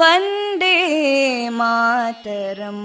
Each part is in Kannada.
वन्दे मातरम्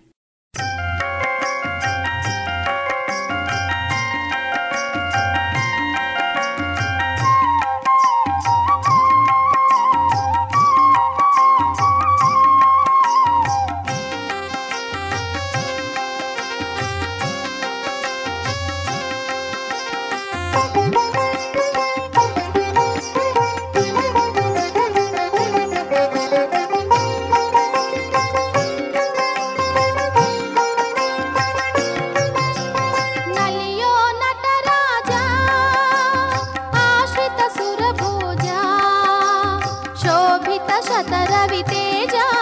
रवि तेजा।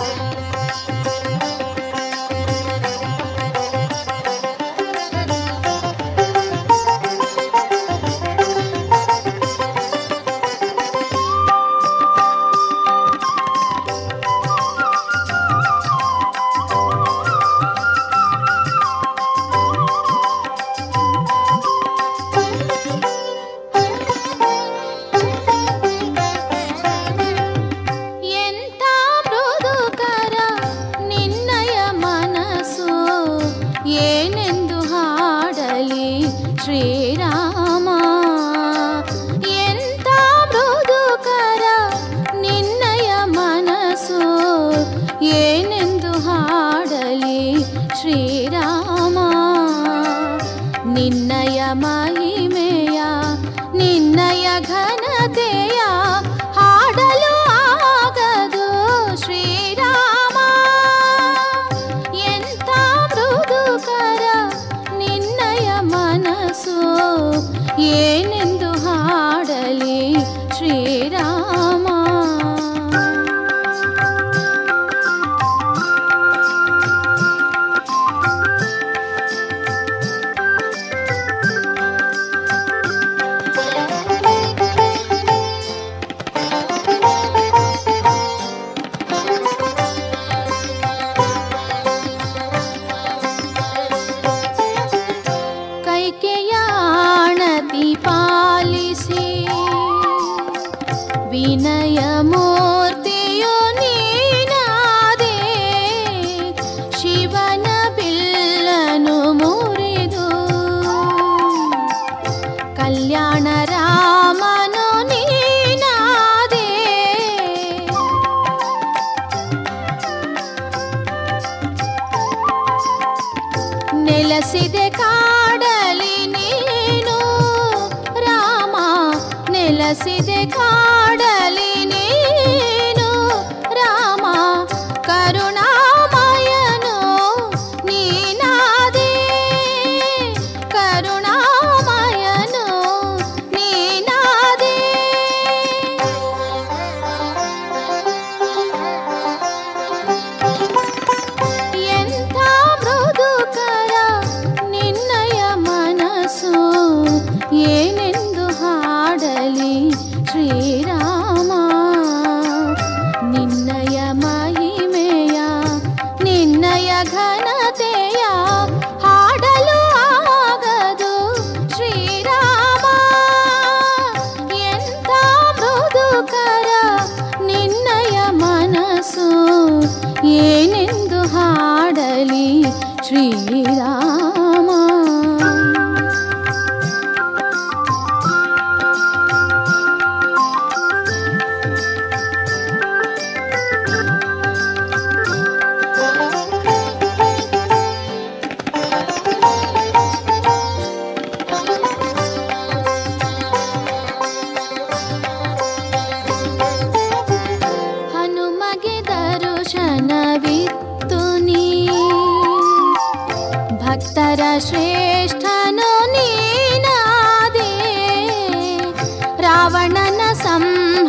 Oh.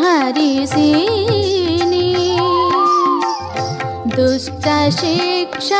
हरिषनि दुष्टशिक्षकनी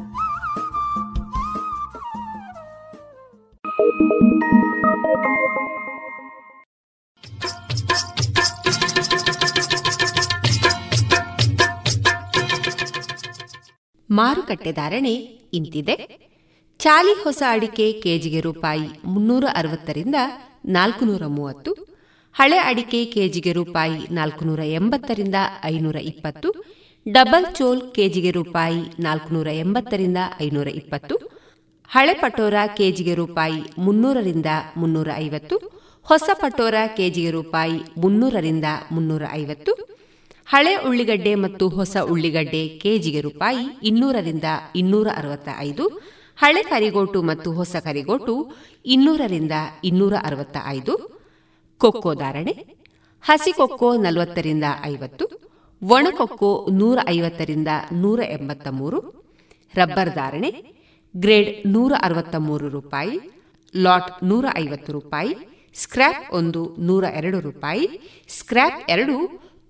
ಮಾರುಕಟ್ಟೆ ಧಾರಣೆ ಇಂತಿದೆ. ಚಾಲಿ ಹೊಸ ಅಡಿಕೆ ಕೆಜಿಗೆ ರೂಪಾಯಿ ಮುನ್ನೂರ ಅರವತ್ತರಿಂದ ನಾಲ್ಕುನೂರ ಮೂವತ್ತು ಹಳೆ ಅಡಿಕೆ ಕೆಜಿಗೆ ರೂಪಾಯಿ ನಾಲ್ಕುನೂರ ಎಂಬತ್ತರಿಂದ ಐನೂರ ಇಪ್ಪತ್ತು ಡಬಲ್ ಚೋಲ್ ಕೆಜಿಗೆ ರೂಪಾಯಿ ನಾಲ್ಕುನೂರ ಎಂಬತ್ತರಿಂದ ಐನೂರ ಇಪ್ಪತ್ತು ಹಳೆ ಪಟೋರ ಕೆಜಿಗೆ ರೂಪಾಯಿ ಮುನ್ನೂರರಿಂದ ಮುನ್ನೂರ ಐವತ್ತು ಹೊಸ ಪಟೋರ ಕೆಜಿಗೆ ರೂಪಾಯಿ ಮುನ್ನೂರರಿಂದ ಮುನ್ನೂರ ಐವತ್ತು ಹಳೆ ಉಳ್ಳಿಗಡ್ಡೆ ಮತ್ತು ಹೊಸ ಉಳ್ಳಿಗಡ್ಡೆ ಕೆಜಿಗೆ ರೂಪಾಯಿ ಇನ್ನೂರರಿಂದ ಇನ್ನೂರ ಅರವತ್ತ ಐದು ಹಳೆ ಕರಿಗೋಟು ಮತ್ತು ಹೊಸ ಕರಿಗೋಟು ಇನ್ನೂರರಿಂದ ಇನ್ನೂರ ಅರವತ್ತ ಐದು ಕೊಕ್ಕೋ ಧಾರಣೆ, ಹಸಿ ಕೊಕ್ಕೋ ನಲವತ್ತರಿಂದ ಐವತ್ತು ಒಣಕೊಕ್ಕೋ ನೂರ ಐವತ್ತರಿಂದ ನೂರ ಎಂಬತ್ತ ಮೂರು ರಬ್ಬರ್ ಧಾರಣೆ, ಗ್ರೇಡ್ ನೂರ ಅರವತ್ತ ಮೂರು ರೂಪಾಯಿ, ಲಾಟ್ ನೂರ ಐವತ್ತು ರೂಪಾಯಿ, ಸ್ಕ್ರ್ಯಾಪ್ ಒಂದು ನೂರ ಎರಡು ರೂಪಾಯಿ, ಸ್ಕ್ರ್ಯಾಪ್ ಎರಡು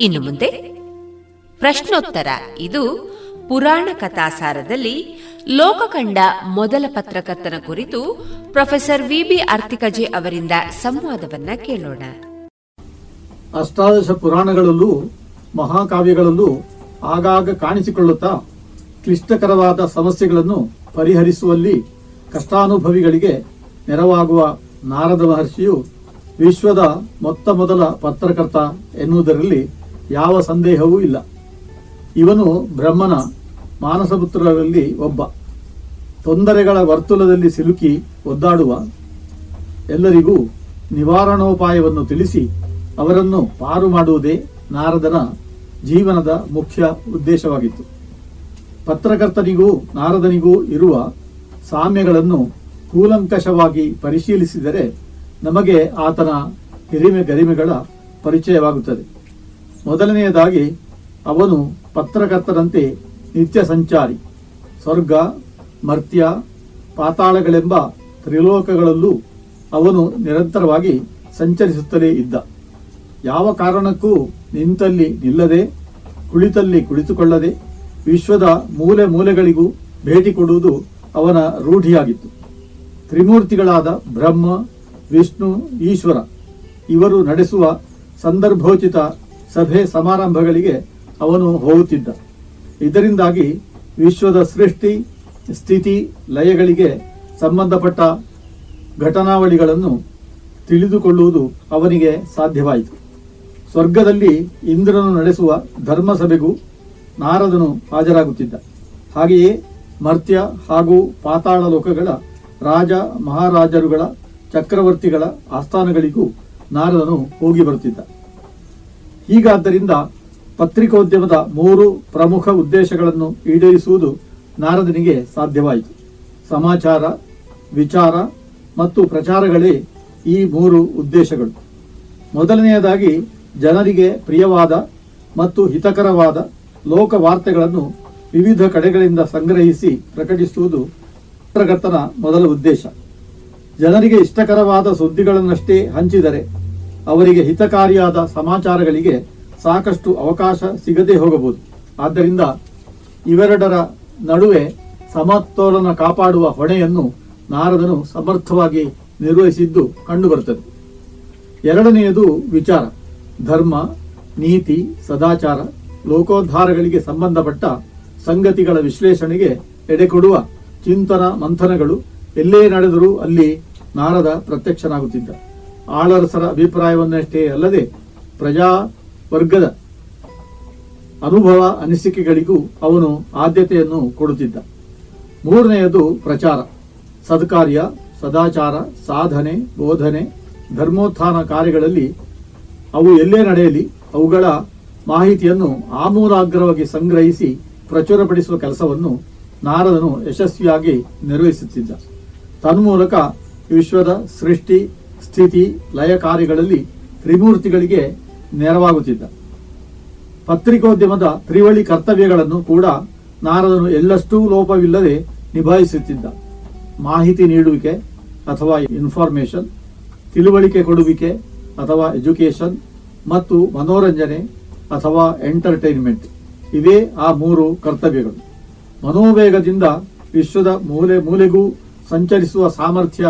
ಇನ್ನು ಮುಂದೆ ಪ್ರಶ್ನೋತ್ತರ. ಇದು ಪುರಾಣ ಕಥಾಸಾರದಲ್ಲಿ ಲೋಕಕಂಡ ಮೊದಲ ಪತ್ರಕರ್ತನ ಕುರಿತು ಪ್ರೊಫೆಸರ್ ವಿಬಿ ಅರ್ತಿಕಜೆ ಅವರಿಂದ ಸಂವಾದವನ್ನ ಕೇಳೋಣ. ಅಷ್ಟಾದಶ ಪುರಾಣಗಳಲ್ಲೂ ಮಹಾಕಾವ್ಯಗಳಲ್ಲೂ ಆಗಾಗ ಕಾಣಿಸಿಕೊಳ್ಳುತ್ತಾ ಕ್ಲಿಷ್ಟಕರವಾದ ಸಮಸ್ಯೆಗಳನ್ನು ಪರಿಹರಿಸುವಲ್ಲಿ ಕಷ್ಟಾನುಭವಿಗಳಿಗೆ ನೆರವಾಗುವ ನಾರದ ಮಹರ್ಷಿಯು ವಿಶ್ವದ ಮೊತ್ತ ಮೊದಲ ಪತ್ರಕರ್ತ ಎನ್ನುವುದರಲ್ಲಿ ಯಾವ ಸಂದೇಹವೂ ಇಲ್ಲ. ಇವನು ಬ್ರಹ್ಮನ ಮಾನಸಪುತ್ರರಲ್ಲಿ ಒಬ್ಬ. ತೊಂದರೆಗಳ ವರ್ತುಲದಲ್ಲಿ ಸಿಲುಕಿ ಒದ್ದಾಡುವ. ಎಲ್ಲರಿಗೂ ನಿವಾರಣೋಪಾಯವನ್ನು ತಿಳಿಸಿ ಅವರನ್ನು ಪಾರು ಮಾಡುವುದೇ ನಾರದನ ಜೀವನದ ಮುಖ್ಯ ಉದ್ದೇಶವಾಗಿತ್ತು. ಪತ್ರಕರ್ತನಿಗೂ ನಾರದನಿಗೂ ಇರುವ ಸಾಮ್ಯಗಳನ್ನು ಕೂಲಂಕಷವಾಗಿ ಪರಿಶೀಲಿಸಿದರೆ ನಮಗೆ ಆತನ ಹಿರಿಮೆ ಗರಿಮೆಗಳ ಪರಿಚಯವಾಗುತ್ತದೆ. ಮೊದಲನೆಯದಾಗಿ ಅವನು ಪತ್ರಕರ್ತರಂತೆ ನಿತ್ಯ ಸಂಚಾರಿ, ಸ್ವರ್ಗ, ಮರ್ತ್ಯ, ಪಾತಾಳಗಳೆಂಬ ತ್ರಿಲೋಕಗಳಲ್ಲೂ ಅವನು ನಿರಂತರವಾಗಿ ಸಂಚರಿಸುತ್ತಲೇ ಇದ್ದ. ಯಾವ ಕಾರಣಕ್ಕೂ ನಿಂತಲ್ಲಿ ನಿಲ್ಲದೆ, ಕುಳಿತಲ್ಲಿ ಕುಳಿತುಕೊಳ್ಳದೆ, ವಿಶ್ವದ ಮೂಲೆ ಮೂಲೆಗಳಿಗೂ ಭೇಟಿ ಕೊಡುವುದು ಅವನ ರೂಢಿಯಾಗಿತ್ತು. ತ್ರಿಮೂರ್ತಿಗಳಾದ ಬ್ರಹ್ಮ, ವಿಷ್ಣು, ಈಶ್ವರ, ಇವರು ನಡೆಸುವ ಸಂದರ್ಭೋಚಿತ ಸಭೆ ಸಮಾರಂಭಗಳಿಗೆ ಅವನು ಹೋಗುತ್ತಿದ್ದ. ಇದರಿಂದಾಗಿ ವಿಶ್ವದ ಸೃಷ್ಟಿ, ಸ್ಥಿತಿ, ಲಯಗಳಿಗೆ ಸಂಬಂಧಪಟ್ಟ ಘಟನಾವಳಿಗಳನ್ನು ತಿಳಿದುಕೊಳ್ಳುವುದು ಅವನಿಗೆ ಸಾಧ್ಯವಾಯಿತು. ಸ್ವರ್ಗದಲ್ಲಿ ಇಂದ್ರನು ನಡೆಸುವ ಧರ್ಮಸಭೆಗೂ ನಾರದನು ಹಾಜರಾಗುತ್ತಿದ್ದ. ಹಾಗೆಯೇ ಮರ್ತ್ಯ ಹಾಗೂ ಪಾತಾಳ ಲೋಕಗಳ ರಾಜ, ಮಹಾರಾಜರುಗಳ ಚಕ್ರವರ್ತಿಗಳ ಆಸ್ಥಾನಗಳಿಗೂ ನಾರದನು ಹೋಗಿ ಬರುತ್ತಿದ್ದ. ಹೀಗಾದ್ದರಿಂದ ಪತ್ರಿಕೋದ್ಯಮದ ಮೂರು ಪ್ರಮುಖ ಉದ್ದೇಶಗಳನ್ನು ಈಡೇರಿಸುವುದು ನಾರದನಿಗೆ ಸಾಧ್ಯವಾಯಿತು. ಸಮಾಚಾರ, ವಿಚಾರ ಮತ್ತು ಪ್ರಚಾರಗಳೇ ಈ ಮೂರು ಉದ್ದೇಶಗಳು. ಮೊದಲನೆಯದಾಗಿ ಜನರಿಗೆ ಪ್ರಿಯವಾದ ಮತ್ತು ಹಿತಕರವಾದ ಲೋಕ ವಾರ್ತೆಗಳನ್ನು ವಿವಿಧ ಕಡೆಗಳಿಂದ ಸಂಗ್ರಹಿಸಿ ಪ್ರಕಟಿಸುವುದು ಪತ್ರಕರ್ತನ ಮೊದಲ ಉದ್ದೇಶ. ಜನರಿಗೆ ಇಷ್ಟಕರವಾದ ಸುದ್ದಿಗಳನ್ನಷ್ಟೇ ಹಂಚಿದರೆ ಅವರಿಗೆ ಹಿತಕಾರಿಯಾದ ಸಮಾಚಾರಗಳಿಗೆ ಸಾಕಷ್ಟು ಅವಕಾಶ ಸಿಗದೆ ಹೋಗಬಹುದು. ಆದ್ದರಿಂದ ಇವೆರಡರ ನಡುವೆ ಸಮತೋಲನ ಕಾಪಾಡುವ ಹೊಣೆಯನ್ನು ನಾರದನು ಸಮರ್ಥವಾಗಿ ನಿರ್ವಹಿಸಿದ್ದು ಕಂಡುಬರುತ್ತದೆ. ಎರಡನೆಯದು ವಿಚಾರ. ಧರ್ಮ, ನೀತಿ, ಸದಾಚಾರ, ಲೋಕೋದ್ಧಾರಗಳಿಗೆ ಸಂಬಂಧಪಟ್ಟ ಸಂಗತಿಗಳ ವಿಶ್ಲೇಷಣೆಗೆ ಎಡೆಕೊಡುವ ಚಿಂತನ ಮಂಥನಗಳು ಎಲ್ಲೇ ನಡೆದರೂ ಅಲ್ಲಿ ನಾರದ ಪ್ರತ್ಯಕ್ಷನಾಗುತ್ತಿದ್ದ. ಆಳರಸರ ಅಭಿಪ್ರಾಯವನ್ನಷ್ಟೇ ಅಲ್ಲದೆ ಪ್ರಜಾ ವರ್ಗದ ಅನುಭವ ಅನಿಸಿಕೆಗಳಿಗೂ ಅವನು ಆದ್ಯತೆಯನ್ನು ಕೊಡುತ್ತಿದ್ದ. ಮೂರನೆಯದು ಪ್ರಚಾರ. ಸದ್ಕಾರ್ಯ, ಸದಾಚಾರ, ಸಾಧನೆ, ಬೋಧನೆ, ಧರ್ಮೋತ್ಥಾನ ಕಾರ್ಯಗಳಲ್ಲಿ ಅವು ಎಲ್ಲೇ ನಡೆಯಲಿ ಅವುಗಳ ಮಾಹಿತಿಯನ್ನು ಆಮೂಲಾಗ್ರವಾಗಿ ಸಂಗ್ರಹಿಸಿ ಪ್ರಚುರಪಡಿಸುವ ಕೆಲಸವನ್ನು ನಾರದನು ಯಶಸ್ವಿಯಾಗಿ ನಿರ್ವಹಿಸುತ್ತಿದ್ದ. ತನ್ಮೂಲಕ ವಿಶ್ವದ ಸೃಷ್ಟಿ ಸ್ಥಿತಿ ಲಯ ಕಾರ್ಯಗಳಲ್ಲಿ ತ್ರಿಮೂರ್ತಿಗಳಿಗೆ ನೆರವಾಗುತ್ತಿದ್ದ. ಪತ್ರಿಕೋದ್ಯಮದ ತ್ರಿವಳಿ ಕರ್ತವ್ಯಗಳನ್ನು ಕೂಡ ನಾರದನು ಎಲ್ಲಷ್ಟೂ ಲೋಪವಿಲ್ಲದೆ ನಿಭಾಯಿಸುತ್ತಿದ್ದ. ಮಾಹಿತಿ ನೀಡುವಿಕೆ ಅಥವಾ ಇನ್ಫಾರ್ಮೇಶನ್ ತಿಳುವಳಿಕೆ ಕೊಡುವಿಕೆ ಅಥವಾ ಎಜುಕೇಶನ್ ಮತ್ತು ಮನೋರಂಜನೆ ಅಥವಾ ಎಂಟರ್ಟೈನ್ಮೆಂಟ್. ಇವೇ ಆ ಮೂರು ಕರ್ತವ್ಯಗಳು. ಮನೋವೇಗದಿಂದ ವಿಶ್ವದ ಮೂಲೆ ಮೂಲೆಗೂ ಸಂಚರಿಸುವ ಸಾಮರ್ಥ್ಯ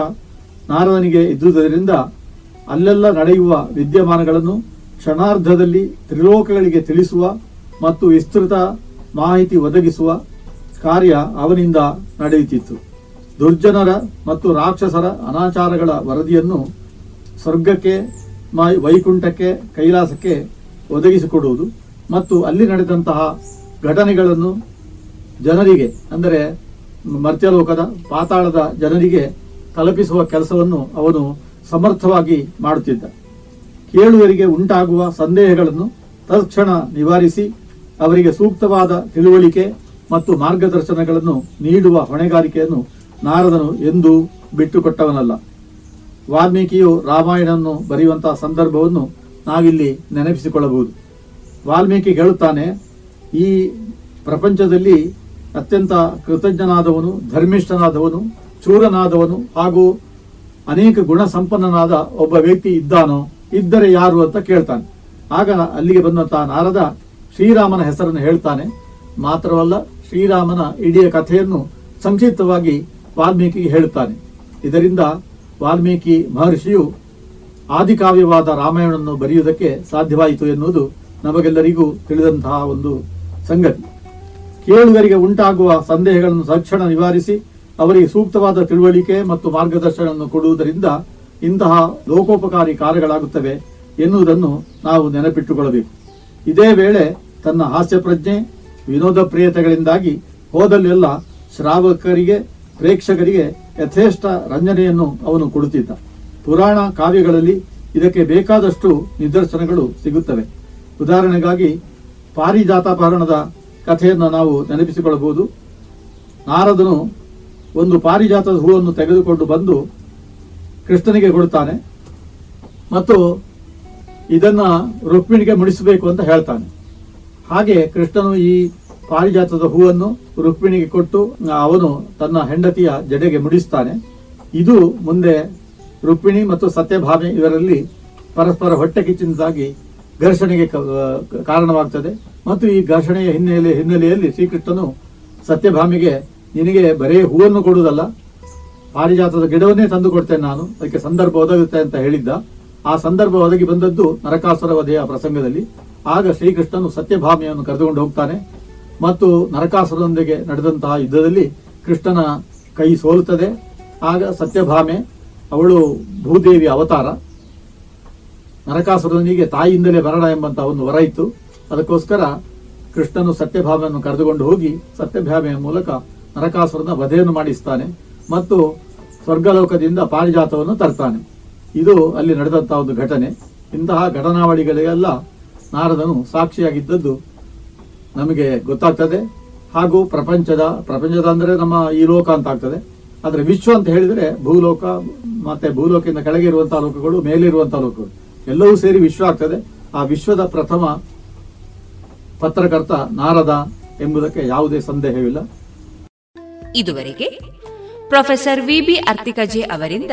ನಾರದನಿಗೆ ಇದ್ದುದರಿಂದ ಅಲ್ಲೆಲ್ಲ ನಡೆಯುವ ವಿದ್ಯಮಾನಗಳನ್ನು ಕ್ಷಣಾರ್ಧದಲ್ಲಿ ತ್ರಿಲೋಕಗಳಿಗೆ ತಿಳಿಸುವ ಮತ್ತು ವಿಸ್ತೃತ ಮಾಹಿತಿ ಒದಗಿಸುವ ಕಾರ್ಯ ಅವನಿಂದ ನಡೆಯುತ್ತಿತ್ತು. ದುರ್ಜನರ ಮತ್ತು ರಾಕ್ಷಸರ ಅನಾಚಾರಗಳ ವರದಿಯನ್ನು ಸ್ವರ್ಗಕ್ಕೆ ವೈಕುಂಠಕ್ಕೆ, ಕೈಲಾಸಕ್ಕೆ ಒದಗಿಸಿಕೊಡುವುದು ಮತ್ತು ಅಲ್ಲಿ ನಡೆದಂತಹ ಘಟನೆಗಳನ್ನು ಜನರಿಗೆ, ಅಂದರೆ ಮರ್ತ್ಯಲೋಕದ ಪಾತಾಳದ ಜನರಿಗೆ ತಲುಪಿಸುವ ಕೆಲಸವನ್ನು ಅವನು ಸಮರ್ಥವಾಗಿ ಮಾಡುತ್ತಿದ್ದ. ಕೇಳುವರಿಗೆ ಉಂಟಾಗುವ ಸಂದೇಹಗಳನ್ನು ತತ್ಕ್ಷಣ ನಿವಾರಿಸಿ ಅವರಿಗೆ ಸೂಕ್ತವಾದ ತಿಳುವಳಿಕೆ ಮತ್ತು ಮಾರ್ಗದರ್ಶನಗಳನ್ನು ನೀಡುವ ಹೊಣೆಗಾರಿಕೆಯನ್ನು ನಾರದನು ಎಂದೂ ಬಿಟ್ಟುಕೊಟ್ಟವನಲ್ಲ. ವಾಲ್ಮೀಕಿಯು ರಾಮಾಯಣವನ್ನು ಬರೆಯುವಂತಹ ಸಂದರ್ಭವನ್ನು ನಾವಿಲ್ಲಿ ನೆನಪಿಸಿಕೊಳ್ಳಬಹುದು. ವಾಲ್ಮೀಕಿ ಹೇಳುತ್ತಾನೆ, ಈ ಪ್ರಪಂಚದಲ್ಲಿ ಅತ್ಯಂತ ಕೃತಜ್ಞನಾದವನು, ಧರ್ಮಿಷ್ಠನಾದವನು ಚೂರನಾದವನು ಹಾಗೂ ಅನೇಕ ಗುಣ ಸಂಪನ್ನನಾದ ಒಬ್ಬ ವ್ಯಕ್ತಿ ಇದ್ದಾನೋ, ಇದ್ದರೆ ಯಾರು ಅಂತ ಕೇಳ್ತಾನೆ. ಆಗ ಅಲ್ಲಿಗೆ ಬಂದಂತಹ ನಾರದ ಶ್ರೀರಾಮನ ಹೆಸರನ್ನು ಹೇಳ್ತಾನೆ. ಮಾತ್ರವಲ್ಲ, ಶ್ರೀರಾಮನ ಇಡೀ ಕಥೆಯನ್ನು ಸಂಕ್ಷಿಪ್ತವಾಗಿ ವಾಲ್ಮೀಕಿಗೆ ಹೇಳುತ್ತಾನೆ. ಇದರಿಂದ ವಾಲ್ಮೀಕಿ ಮಹರ್ಷಿಯು ಆದಿಕಾವ್ಯವಾದ ರಾಮಾಯಣವನ್ನು ಬರೆಯುವುದಕ್ಕೆ ಸಾಧ್ಯವಾಯಿತು ಎನ್ನುವುದು ನಮಗೆಲ್ಲರಿಗೂ ತಿಳಿದಂತಹ ಒಂದು ಸಂಗತಿ. ಕೇಳುಗರಿಗೆ ಉಂಟಾಗುವ ಸಂದೇಹಗಳನ್ನು ತಕ್ಷಣ ನಿವಾರಿಸಿ ಅವರಿಗೆ ಸೂಕ್ತವಾದ ತಿಳುವಳಿಕೆ ಮತ್ತು ಮಾರ್ಗದರ್ಶನವನ್ನು ಕೊಡುವುದರಿಂದ ಇಂತಹ ಲೋಕೋಪಕಾರಿ ಕಾರ್ಯಗಳಾಗುತ್ತವೆ ಎನ್ನುವುದನ್ನು ನಾವು ನೆನಪಿಟ್ಟುಕೊಳ್ಳಬೇಕು. ಇದೇ ವೇಳೆ ತನ್ನ ಹಾಸ್ಯ ಪ್ರಜ್ಞೆ, ವಿನೋದ ಪ್ರಿಯತೆಗಳಿಂದಾಗಿ ಹೋದಲ್ಲೆಲ್ಲ ಶ್ರಾವಕರಿಗೆ, ಪ್ರೇಕ್ಷಕರಿಗೆ ಯಥೇಷ್ಟ ರಂಜನೆಯನ್ನು ಅವನು ಕೊಡುತ್ತಿದ್ದ. ಪುರಾಣ ಕಾವ್ಯಗಳಲ್ಲಿ ಇದಕ್ಕೆ ಬೇಕಾದಷ್ಟು ನಿದರ್ಶನಗಳು ಸಿಗುತ್ತವೆ. ಉದಾಹರಣೆಗಾಗಿ ಪಾರಿಜಾತಾಪಹರಣದ ಕಥೆಯನ್ನು ನಾವು ನೆನಪಿಸಿಕೊಳ್ಳಬಹುದು. ನಾರದನು ಒಂದು ಪಾರಿಜಾತದ ಹೂವನ್ನು ತೆಗೆದುಕೊಂಡು ಬಂದು ಕೃಷ್ಣನಿಗೆ ಕೊಡುತ್ತಾನೆ ಮತ್ತು ಇದನ್ನ ರುಕ್ಮಿಣಿಗೆ ಮುಡಿಸಬೇಕು ಅಂತ ಹೇಳ್ತಾನೆ. ಹಾಗೆ ಕೃಷ್ಣನು ಈ ಪಾರಿಜಾತದ ಹೂವನ್ನು ರುಕ್ಮಿಣಿಗೆ ಕೊಟ್ಟು ಅವನು ತನ್ನ ಹೆಂಡತಿಯ ಜಡೆಗೆ ಮುಡಿಸ್ತಾನೆ. ಇದು ಮುಂದೆ ರುಕ್ಮಿಣಿ ಮತ್ತು ಸತ್ಯಭಾಮೆ ಇವರಲ್ಲಿ ಪರಸ್ಪರ ಹೊಟ್ಟೆ ಕಿಚ್ಚಿನದಾಗಿ ಘರ್ಷಣೆಗೆ ಕಾರಣವಾಗ್ತದೆ. ಮತ್ತು ಈ ಘರ್ಷಣೆಯ ಹಿನ್ನೆಲೆ ಹಿನ್ನೆಲೆಯಲ್ಲಿ ಶ್ರೀಕೃಷ್ಣನು ಸತ್ಯಭಾಮಿಗೆ ನಿನಗೆ ಬರೇ ಹೂವನ್ನು ಕೊಡುವುದಲ್ಲ? ಪಾರಿಜಾತದ ಗಿಡವನ್ನೇ ತಂದು ಕೊಡ್ತೇನೆ ನಾನು. ಅದಕ್ಕೆ ಸಂದರ್ಭ ಒದಗುತ್ತೆ ಅಂತ ಹೇಳಿದ್ದ. ಆ ಸಂದರ್ಭ ಒದಗಿ ಬಂದದ್ದು ನರಕಾಸುರ ವಧೆಯ ಪ್ರಸಂಗದಲ್ಲಿ. ಆಗ ಶ್ರೀಕೃಷ್ಣನು ಸತ್ಯಭಾಮಿಯನ್ನು ಕರೆದುಕೊಂಡು ಹೋಗ್ತಾನೆ. ಮತ್ತು ನರಕಾಸುರನೊಂದಿಗೆ ನಡೆದಂತಹ ಯುದ್ಧದಲ್ಲಿ ಕೃಷ್ಣನ ಕೈ ಸೋಲುತ್ತದೆ. ಆಗ ಸತ್ಯಭಾಮೆ, ಅವಳು ಭೂದೇವಿ ಅವತಾರ. ನರಕಾಸುರನಿಗೆ ತಾಯಿಯಿಂದಲೇ ಬರಣ ಎಂಬಂತ ಒಂದು ವರ ಇತ್ತು. ಅದಕ್ಕೋಸ್ಕರ ಕೃಷ್ಣನು ಸತ್ಯಭಾಮೆಯನ್ನು ಕರೆದುಕೊಂಡು ಹೋಗಿ ಸತ್ಯಭಾಮೆಯ ಮೂಲಕ ನರಕಾಸುರನ ವಧೆಯನ್ನು ಮಾಡಿಸ್ತಾನೆ ಮತ್ತು ಸ್ವರ್ಗಲೋಕದಿಂದ ಪಾರಿಜಾತವನ್ನು ತರ್ತಾನೆ. ಇದು ಅಲ್ಲಿ ನಡೆದಂತಹ ಒಂದು ಘಟನೆ. ಇಂತಹ ಘಟನಾವಳಿಗಳಿಗೆಲ್ಲ ನಾರದನು ಸಾಕ್ಷಿಯಾಗಿದ್ದದ್ದು ನಮಗೆ ಗೊತ್ತಾಗ್ತದೆ. ಹಾಗೂ ಪ್ರಪಂಚದ ಪ್ರಪಂಚದ ಅಂದರೆ ನಮ್ಮ ಈ ಲೋಕ ಅಂತ ಆಗ್ತದೆ. ಆದರೆ ವಿಶ್ವ ಅಂತ ಹೇಳಿದರೆ ಭೂಲೋಕ ಮತ್ತೆ ಭೂಲೋಕದಿಂದ ಕೆಳಗೆ ಇರುವಂತಹ ಲೋಕಗಳು ಮೇಲಿರುವಂಥ ಲೋಕಗಳು, ಎಲ್ಲವೂ ಸೇರಿ ವಿಶ್ವ ಆಗ್ತದೆ. ಆ ವಿಶ್ವದ ಪ್ರಥಮ ಪತ್ರಕರ್ತ ನಾರದ ಎಂಬುದಕ್ಕೆ ಯಾವುದೇ ಸಂದೇಹವಿಲ್ಲ. ಇದುವರೆಗೆ ಪ್ರೊಫೆಸರ್ ವಿಬಿ ಅರ್ತಿಕಜೆ ಅವರಿಂದ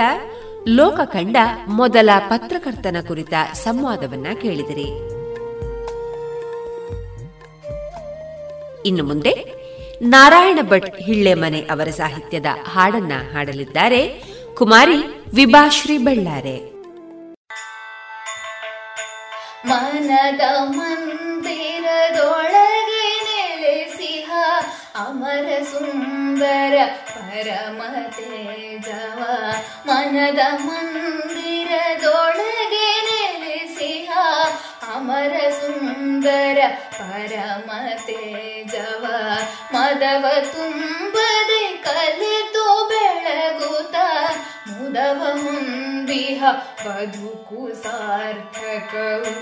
ಲೋಕ ಕಂಡ ಮೊದಲ ಪತ್ರಕರ್ತನ ಕುರಿತ ಸಂವಾದವನ್ನ ಕೇಳಿದಿರಿ. ಇನ್ನು ಮುಂದೆ ನಾರಾಯಣ ಭಟ್ ಹಿಳ್ಳೆಮನೆ ಅವರ ಸಾಹಿತ್ಯದ ಹಾಡನ್ನ ಹಾಡಲಿದ್ದಾರೆ ಕುಮಾರಿ ವಿಭಾಶ್ರೀ ಬಳ್ಳಾರೆ. ಮನದ ಮಂದಿರದೊಳಗೆ ಅಮರ ಸುಂದರ ಪರಮ ತೇಜವ, ಮನದ ಮಂದಿರದೊಳಗೆ ನೆಲೆಸಿಹ. ಅಮರ ಸುಂದರ ಪರಮ ತೇಜವ, ಮದವ ತುಂಬದೆ ಕಲಿತು ಬೆಳಗುತ್ತ ಮುದವ ಹೊಂದಿಹ ಬದುಕು ಸಾರ್ಥಕವು.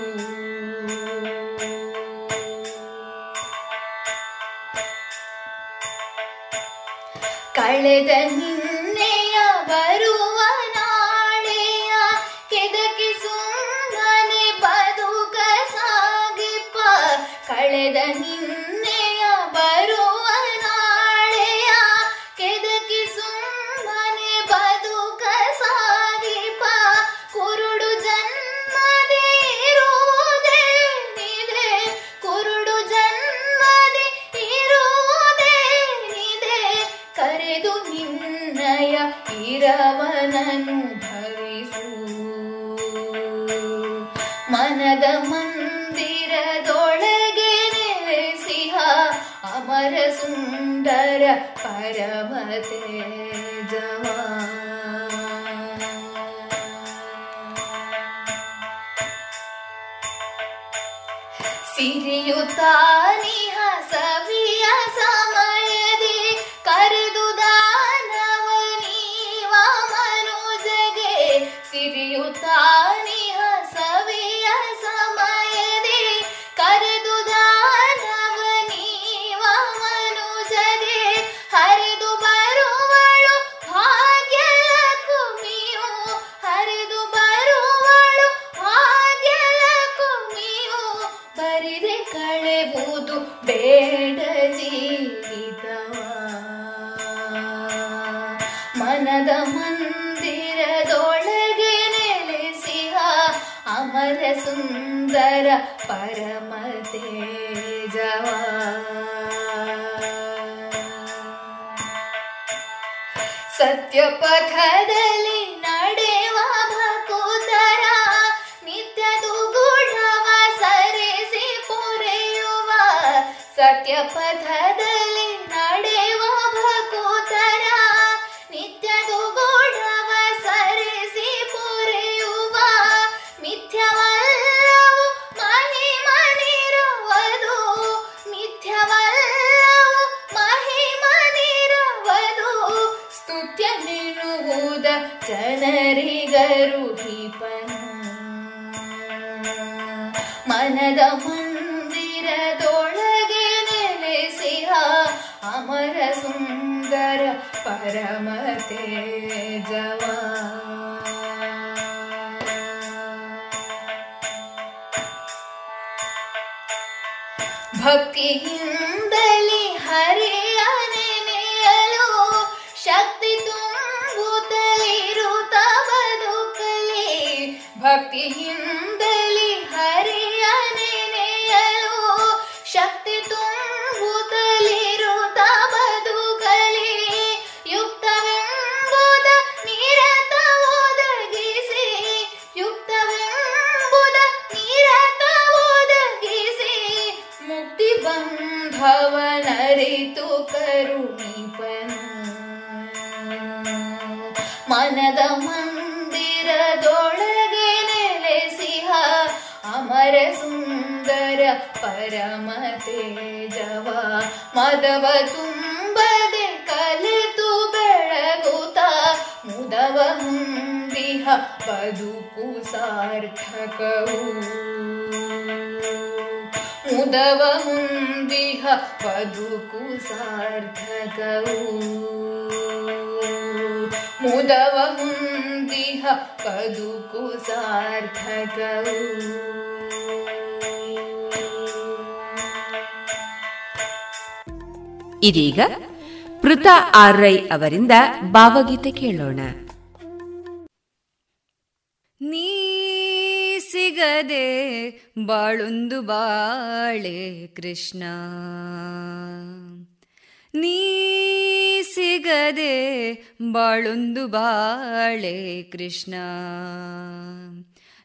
ಕಳೆದ ನಿನ್ನೆಯ ಬರುವ ನಾಳೆಯ ಕೆದಕಿ ಸುಮ್ಮನೆ ಬದುಕ ಸಾಗಿಪ್ಪ. ಕಳೆದ ನಿನ್ನೆಯ Bye, ಪರಮ ತೇಜವ ಮದವ ತುಂಬದೆ ಕಲಿತು ಬೆಳಗುತ್ತ ಮುದವ ಹೊಂದಿಹ ಬದುಕು ಸಾರ್ಥಕವು ಮುದವ ಹೊಂದಿಹ ಬದುಕು ಸಾರ್ಥಕವು ಮುದವ ಹೊಂದಿಹ ಬದುಕು ಸಾರ್ಥಕವು ಇದೀಗ ಪೃತ ಆರ್ರೈ ಅವರಿಂದ ಭಾವಗೀತೆ ಕೇಳೋಣ. ನೀ ಸಿಗದೆ ಬಾಳೊಂದು ಬಾಳೆ ಕೃಷ್ಣ. ನೀ ಸಿಗದೆ ಬಾಳೊಂದು ಬಾಳೆ ಕೃಷ್ಣ.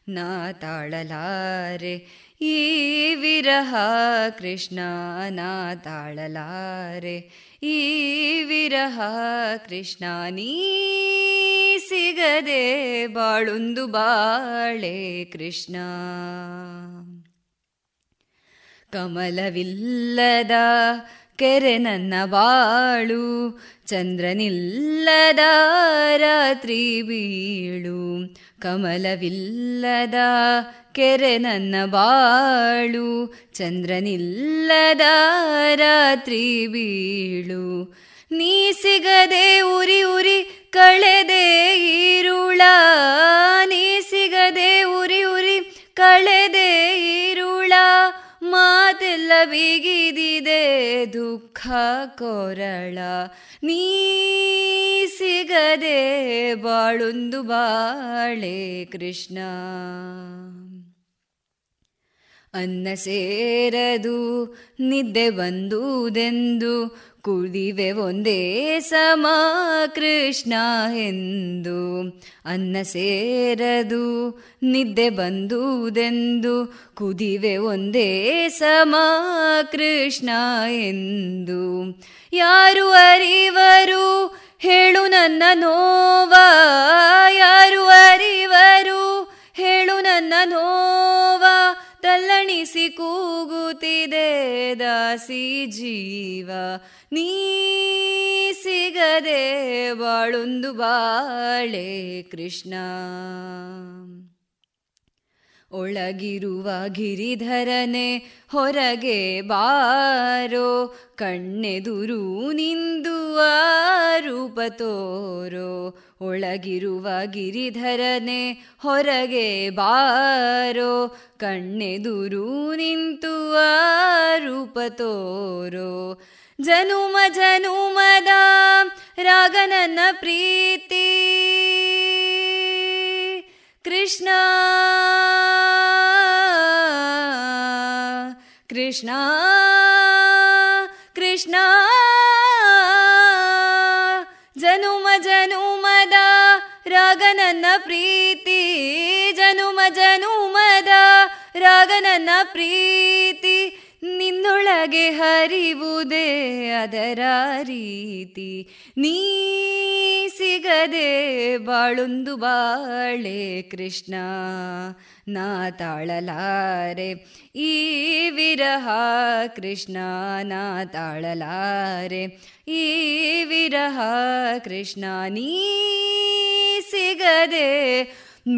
ನಾ ತಾಳಲಾರೆ ಈ ವಿರಹ ಕೃಷ್ಣ ನಾ ತಾಳಲಾರೆ. ಈ ವಿರಹ ಕೃಷ್ಣ ನೀ ಸಿಗದೆ ಬಾಳುಂದು ಬಾಳೆ ಕೃಷ್ಣ. ಕಮಲವಿಲ್ಲದ ಕೆರೆ ನನ್ನ ಬಾಳು, ಚಂದ್ರನಿಲ್ಲದ ರಾತ್ರಿ ಬೀಳು, ಕಮಲವಿಲ್ಲದ ಕೆರೆ ನನ್ನ ಬಾಳು, ಚಂದ್ರನಿಲ್ಲದ ರಾತ್ರಿ ಬೀಳು. ನೀ ಸಿಗದೆ ಉರಿ ಉರಿ ಕಳೆದೆ ಈರುಳ ನೀ ಸಿಗದೆ ಉರಿ ಉರಿ ಕಳೆದೆ ಈರುಳ ಮಾತೆಲ್ಲ ಬಿಗಿದಿದೆ ದುಃಖ ಕೊರಳ. ನೀ ಸಿಗದೆ ಬಾಳೊಂದು ಬಾಳೆ ಕೃಷ್ಣ. ಅನ್ನ ಸೇರದು ನಿದ್ದೆ ಬಂದುದೆಂದು ಕುಡಿವೆ ಒಂದೇ ಸಮ ಕೃಷ್ಣ ಎಂದು. ಅನ್ನ ಸೇರದು, ನಿದ್ದೆ ಬಂದುದೆಂದು. ಕುದಿವೆ ಒಂದೇ ಸಮ ಕೃಷ್ಣ ಎಂದು. ಯಾರು ಅರಿವರು, ಹೇಳು ನನ್ನ ನೋವ. ಯಾರು ಅರಿವರು, ಹೇಳು ನನ್ನ ನೋವ. ತಲ್ಲಣಿಸಿ ಕೂಗುತ್ತಿದೆ ದಾಸಿ ಜೀವ. ನೀ ಸಿಗದೆ ಬಾಳೊಂದು ಬಾಳೆ ಕೃಷ್ಣ. ಒಳಗಿರುವ ಗಿರಿಧರನೆ ಹೊರಗೆ ಬಾರೋ, ಕಣ್ಣೆದುರು ನಿಂದುವ ರೂಪ ತೋರೋ. ಒಳಗಿರುವ ಗಿರಿಧರನೆ ಹೊರಗೆ ಬಾರೋ, ಕಣ್ಣೆದುರು ನಿಂತು ಆ ರೂಪ ತೋರೋ. ಜನುಮ ಜನುಮದ ರಾಗನನ್ನ ಪ್ರೀತಿ. ಕೃಷ್ಣ ಕೃಷ್ಣ ಕೃಷ್ಣ. ರಾಗನನ್ನ ಪ್ರೀತಿ ಜನುಮ ಜನುಮದ ರಾಗನನ್ನ ಪ್ರೀತಿ ನಿನ್ನೊಳಗೆ ಹರಿವುದೇ ಅದರ ರೀತಿ. ನೀ ಸಿಗದೆ ಬಾಳೊಂದು ಬಾಳೆ ಕೃಷ್ಣ, ನಾ ತಾಳಲಾರೆ. ಈ ವಿರಹ ಕೃಷ್ಣ, ನಾ ತಾಳಲಾರೆ. ಈ ವಿರಹ ಕೃಷ್ಣ, ನೀ ಸಿಗದೆ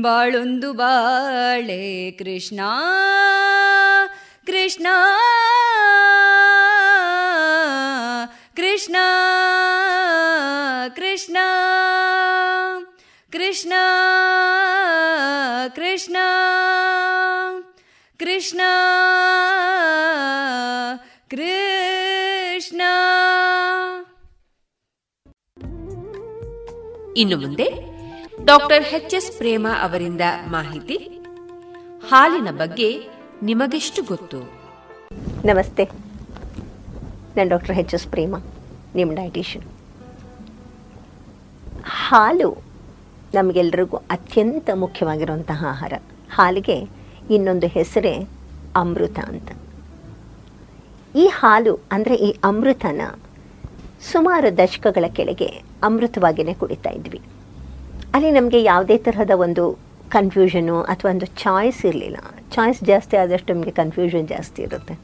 ಬಾಳೊಂದು ಬಾಳೆ ಕೃಷ್ಣ. ಕೃಷ್ಣ ಕೃಷ್ಣ ಕೃಷ್ಣ ಕೃಷ್ಣ ಕೃಷ್ಣ ಕೃಷ್ಣ ಕೃಷ್ಣ. ಇನ್ನು ಮುಂದೆ ಡಾಕ್ಟರ್ ಎಚ್ ಎಸ್ ಪ್ರೇಮ ಅವರಿಂದ ಮಾಹಿತಿ. ಹಾಲಿನ ಬಗ್ಗೆ ನಿಮಗೆಷ್ಟು ಗೊತ್ತು? ನಮಸ್ತೆ. ನಾನು ಡಾಕ್ಟರ್ ಎಚ್ ಎಸ್ ಪ್ರೇಮ ನಿಮ್ಮ ಡಯಟಿಷಿಯನ್ ಹಾಲು ನಮಗೆಲ್ಲರಿಗೂ ಅತ್ಯಂತ ಮುಖ್ಯವಾಗಿರುವಂತಹ ಆಹಾರ. ಹಾಲಿಗೆ ಇನ್ನೊಂದು ಹೆಸರೇ ಅಮೃತ ಅಂತ. ಈ ಹಾಲು ಅಂದರೆ ಈ ಅಮೃತನ ಸುಮಾರು ದಶಕಗಳ ಕೆಳಗೆ ಅಮೃತವಾಗಿಯೇ ಕುಡಿತಾ ಇದ್ವಿ. ಅಲ್ಲಿ ನಮಗೆ ಯಾವುದೇ ತರಹದ ಒಂದು ಕನ್ಫ್ಯೂಷನು ಅಥವಾ ಒಂದು ಚಾಯ್ಸ್ ಇರಲಿಲ್ಲ. ಚಾಯ್ಸ್ ಜಾಸ್ತಿ ಆದಷ್ಟು ನಮಗೆ ಕನ್ಫ್ಯೂಷನ್ ಜಾಸ್ತಿ ಇರುತ್ತೆ.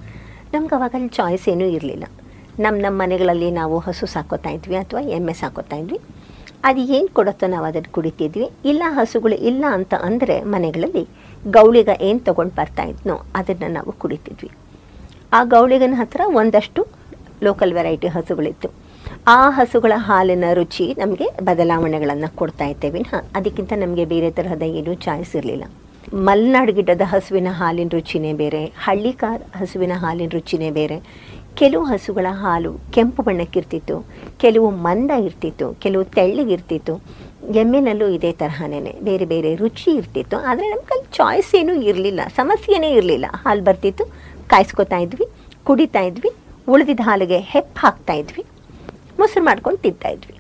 ನಮ್ಗೆ ಅವಾಗ ಅಲ್ಲಿ ಚಾಯ್ಸ್ ಏನೂ ಇರಲಿಲ್ಲ. ನಮ್ಮ ನಮ್ಮ ಮನೆಗಳಲ್ಲಿ ನಾವು ಹಸು ಸಾಕೋತಾ ಇದ್ವಿ ಅಥವಾ ಎಮ್ಮೆ ಸಾಕೋತಾ ಇದ್ವಿ. ಅದು ಏನು ಕೊಡುತ್ತೋ ನಾವು ಅದನ್ನು ಕುಡಿತಿದ್ವಿ. ಇಲ್ಲ ಹಸುಗಳು ಇಲ್ಲ ಅಂತ ಅಂದರೆ ಮನೆಗಳಲ್ಲಿ ಗೌಳಿಗ ಏನು ತೊಗೊಂಡು ಬರ್ತಾ ಇದ್ನೋ ಅದನ್ನು ನಾವು ಕುಡಿತಿದ್ವಿ. ಆ ಗೌಳಿಗನ ಹತ್ರ ಒಂದಷ್ಟು ಲೋಕಲ್ ವೆರೈಟಿ ಹಸುಗಳಿತ್ತು. ಆ ಹಸುಗಳ ಹಾಲಿನ ರುಚಿ ನಮಗೆ ಬದಲಾವಣೆಗಳನ್ನು ಕೊಡ್ತಾ ಇದ್ದೇವೆ. ಅದಕ್ಕಿಂತ ನಮಗೆ ಬೇರೆ ತರಹದ ಏನೂ ಚಾಯ್ಸ್ ಇರಲಿಲ್ಲ. ಮಲೆನಾಡು ಗಿಡ್ಡದ ಹಸುವಿನ ಹಾಲಿನ ರುಚಿನೇ ಬೇರೆ, ಹಳ್ಳಿಕಾರ್ ಹಸುವಿನ ಹಾಲಿನ ರುಚಿನೇ ಬೇರೆ. ಕೆಲವು ಹಸುಗಳ ಹಾಲು ಕೆಂಪು ಬಣ್ಣಕ್ಕಿರ್ತಿತ್ತು, ಕೆಲವು ಮಂದ ಇರ್ತಿತ್ತು, ಕೆಲವು ತೆಳ್ಳಗಿರ್ತಿತ್ತು. ಎಮ್ಮೆನಲ್ಲೂ ಇದೇ ತರಹನೇ ಬೇರೆ ಬೇರೆ ರುಚಿ ಇರ್ತಿತ್ತು. ಆದರೆ ನಮ್ಗೆ ಅಲ್ಲಿ ಚಾಯ್ಸ್ ಏನೂ ಇರಲಿಲ್ಲ, ಸಮಸ್ಯೆನೇ ಇರಲಿಲ್ಲ. ಹಾಲು ಬರ್ತಿತ್ತು, ಕಾಯಿಸ್ಕೊತಾ ಇದ್ವಿ, ಕುಡಿತಾ ಇದ್ವಿ, ಉಳಿದಿದ್ದ ಹಾಲಿಗೆ ಹೆಪ್ಪು ಹಾಕ್ತಾ ಇದ್ವಿ, ಮೊಸರು ಮಾಡ್ಕೊಂಡು ತಿಂತಾ ಇದ್ವಿ.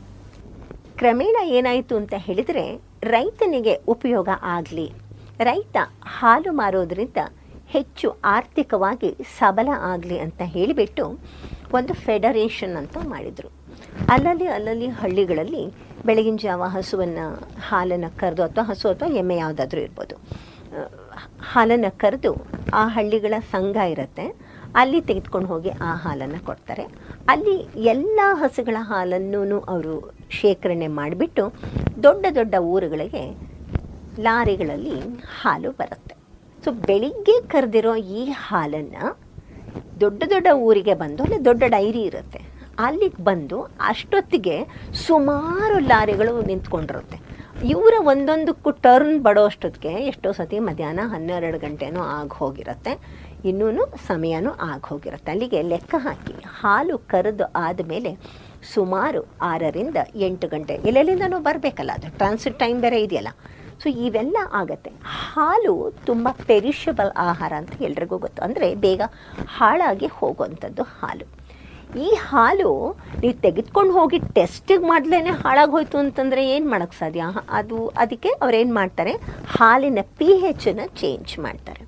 ಕ್ರಮೇಣ ಏನಾಯಿತು ಅಂತ ಹೇಳಿದರೆ ರೈತನಿಗೆ ಉಪಯೋಗ ಆಗಲಿ. ರೈತ ಹಾಲು ಮಾರೋದ್ರಿಂದ ಹೆಚ್ಚು ಆರ್ಥಿಕವಾಗಿ ಸಬಲ ಆಗಲಿ ಅಂತ ಹೇಳಿಬಿಟ್ಟು ಒಂದು ಫೆಡರೇಷನ್ ಅಂತ ಮಾಡಿದರು. ಅಲ್ಲಲ್ಲಿ ಅಲ್ಲಲ್ಲಿ ಹಳ್ಳಿಗಳಲ್ಲಿ ಬೆಳಗಿನ ಜಾವ ಹಸುವನ್ನು, ಹಾಲನ್ನು ಕರೆದು ಅಥವಾ ಹಸು ಅಥವಾ ಎಮ್ಮೆ ಯಾವುದಾದ್ರೂ ಇರ್ಬೋದು. ಹಾಲನ್ನು ಕರೆದು ಆ ಹಳ್ಳಿಗಳ ಸಂಘ ಇರುತ್ತೆ. ಅಲ್ಲಿ ತೆಗೆದುಕೊಂಡು ಹೋಗಿ ಆ ಹಾಲನ್ನು ಕೊಡ್ತಾರೆ. ಅಲ್ಲಿ ಎಲ್ಲ ಹಸುಗಳ ಹಾಲನ್ನು ಅವರು ಶೇಖರಣೆ ಮಾಡಿಬಿಟ್ಟು ದೊಡ್ಡ ದೊಡ್ಡ ಊರುಗಳಿಗೆ ಲಾರಿಗಳಲ್ಲಿ ಹಾಲು ಬರುತ್ತೆ. ಸೊ ಬೆಳಿಗ್ಗೆ ಕರೆದಿರೋ ಈ ಹಾಲನ್ನು ದೊಡ್ಡ ದೊಡ್ಡ ಊರಿಗೆ ಬಂದು ಅಲ್ಲಿ ದೊಡ್ಡ ಡೈರಿ ಇರುತ್ತೆ. ಅಲ್ಲಿಗೆ ಬಂದು ಅಷ್ಟೊತ್ತಿಗೆ ಸುಮಾರು ಲಾರಿಗಳು ನಿಂತ್ಕೊಂಡಿರುತ್ತೆ. ಇವರ ಒಂದೊಂದಕ್ಕೂ ಟರ್ನ್ ಬಡೋ ಅಷ್ಟೊತ್ತಿಗೆ ಎಷ್ಟೋ ಸತಿ ಮಧ್ಯಾಹ್ನ ಹನ್ನೆರಡು ಗಂಟೆನೂ ಆಗಿ ಹೋಗಿರುತ್ತೆ. ಇನ್ನೂ ಸಮಯನೂ ಆಗಿ ಹೋಗಿರುತ್ತೆ. ಅಲ್ಲಿಗೆ ಲೆಕ್ಕ ಹಾಕಿ ಹಾಲು ಕರೆದು ಆದಮೇಲೆ ಸುಮಾರು ಆರರಿಂದ ಎಂಟು ಗಂಟೆ. ಎಲ್ಲೆಲ್ಲಿಂದನೂ ಬರಬೇಕಲ್ಲ, ಅದು ಟ್ರಾನ್ಸಿಟ್ ಟೈಮ್ ಬೇರೆ ಇದೆಯಲ್ಲ. ಸೊ ಇವೆಲ್ಲ ಆಗತ್ತೆ. ಹಾಲು ತುಂಬ ಪೆರಿಷಬಲ್ ಆಹಾರ ಅಂತ ಎಲ್ರಿಗೂ ಗೊತ್ತು. ಅಂದರೆ ಬೇಗ ಹಾಳಾಗಿ ಹೋಗುವಂಥದ್ದು ಹಾಲು. ಈ ಹಾಲು ನೀವು ತೆಗೆದುಕೊಂಡು ಹೋಗಿ ಟೆಸ್ಟಿಗೆ ಹಾಳಾಗಿ ಹೋಯ್ತು ಅಂತಂದರೆ ಏನು ಮಾಡೋಕ್ಕೆ ಸಾಧ್ಯ? ಅದು, ಅದಕ್ಕೆ ಅವ್ರೇನು ಮಾಡ್ತಾರೆ? ಹಾಲಿನ ಪಿ ಹೆಚನ್ನು ಚೇಂಜ್ ಮಾಡ್ತಾರೆ.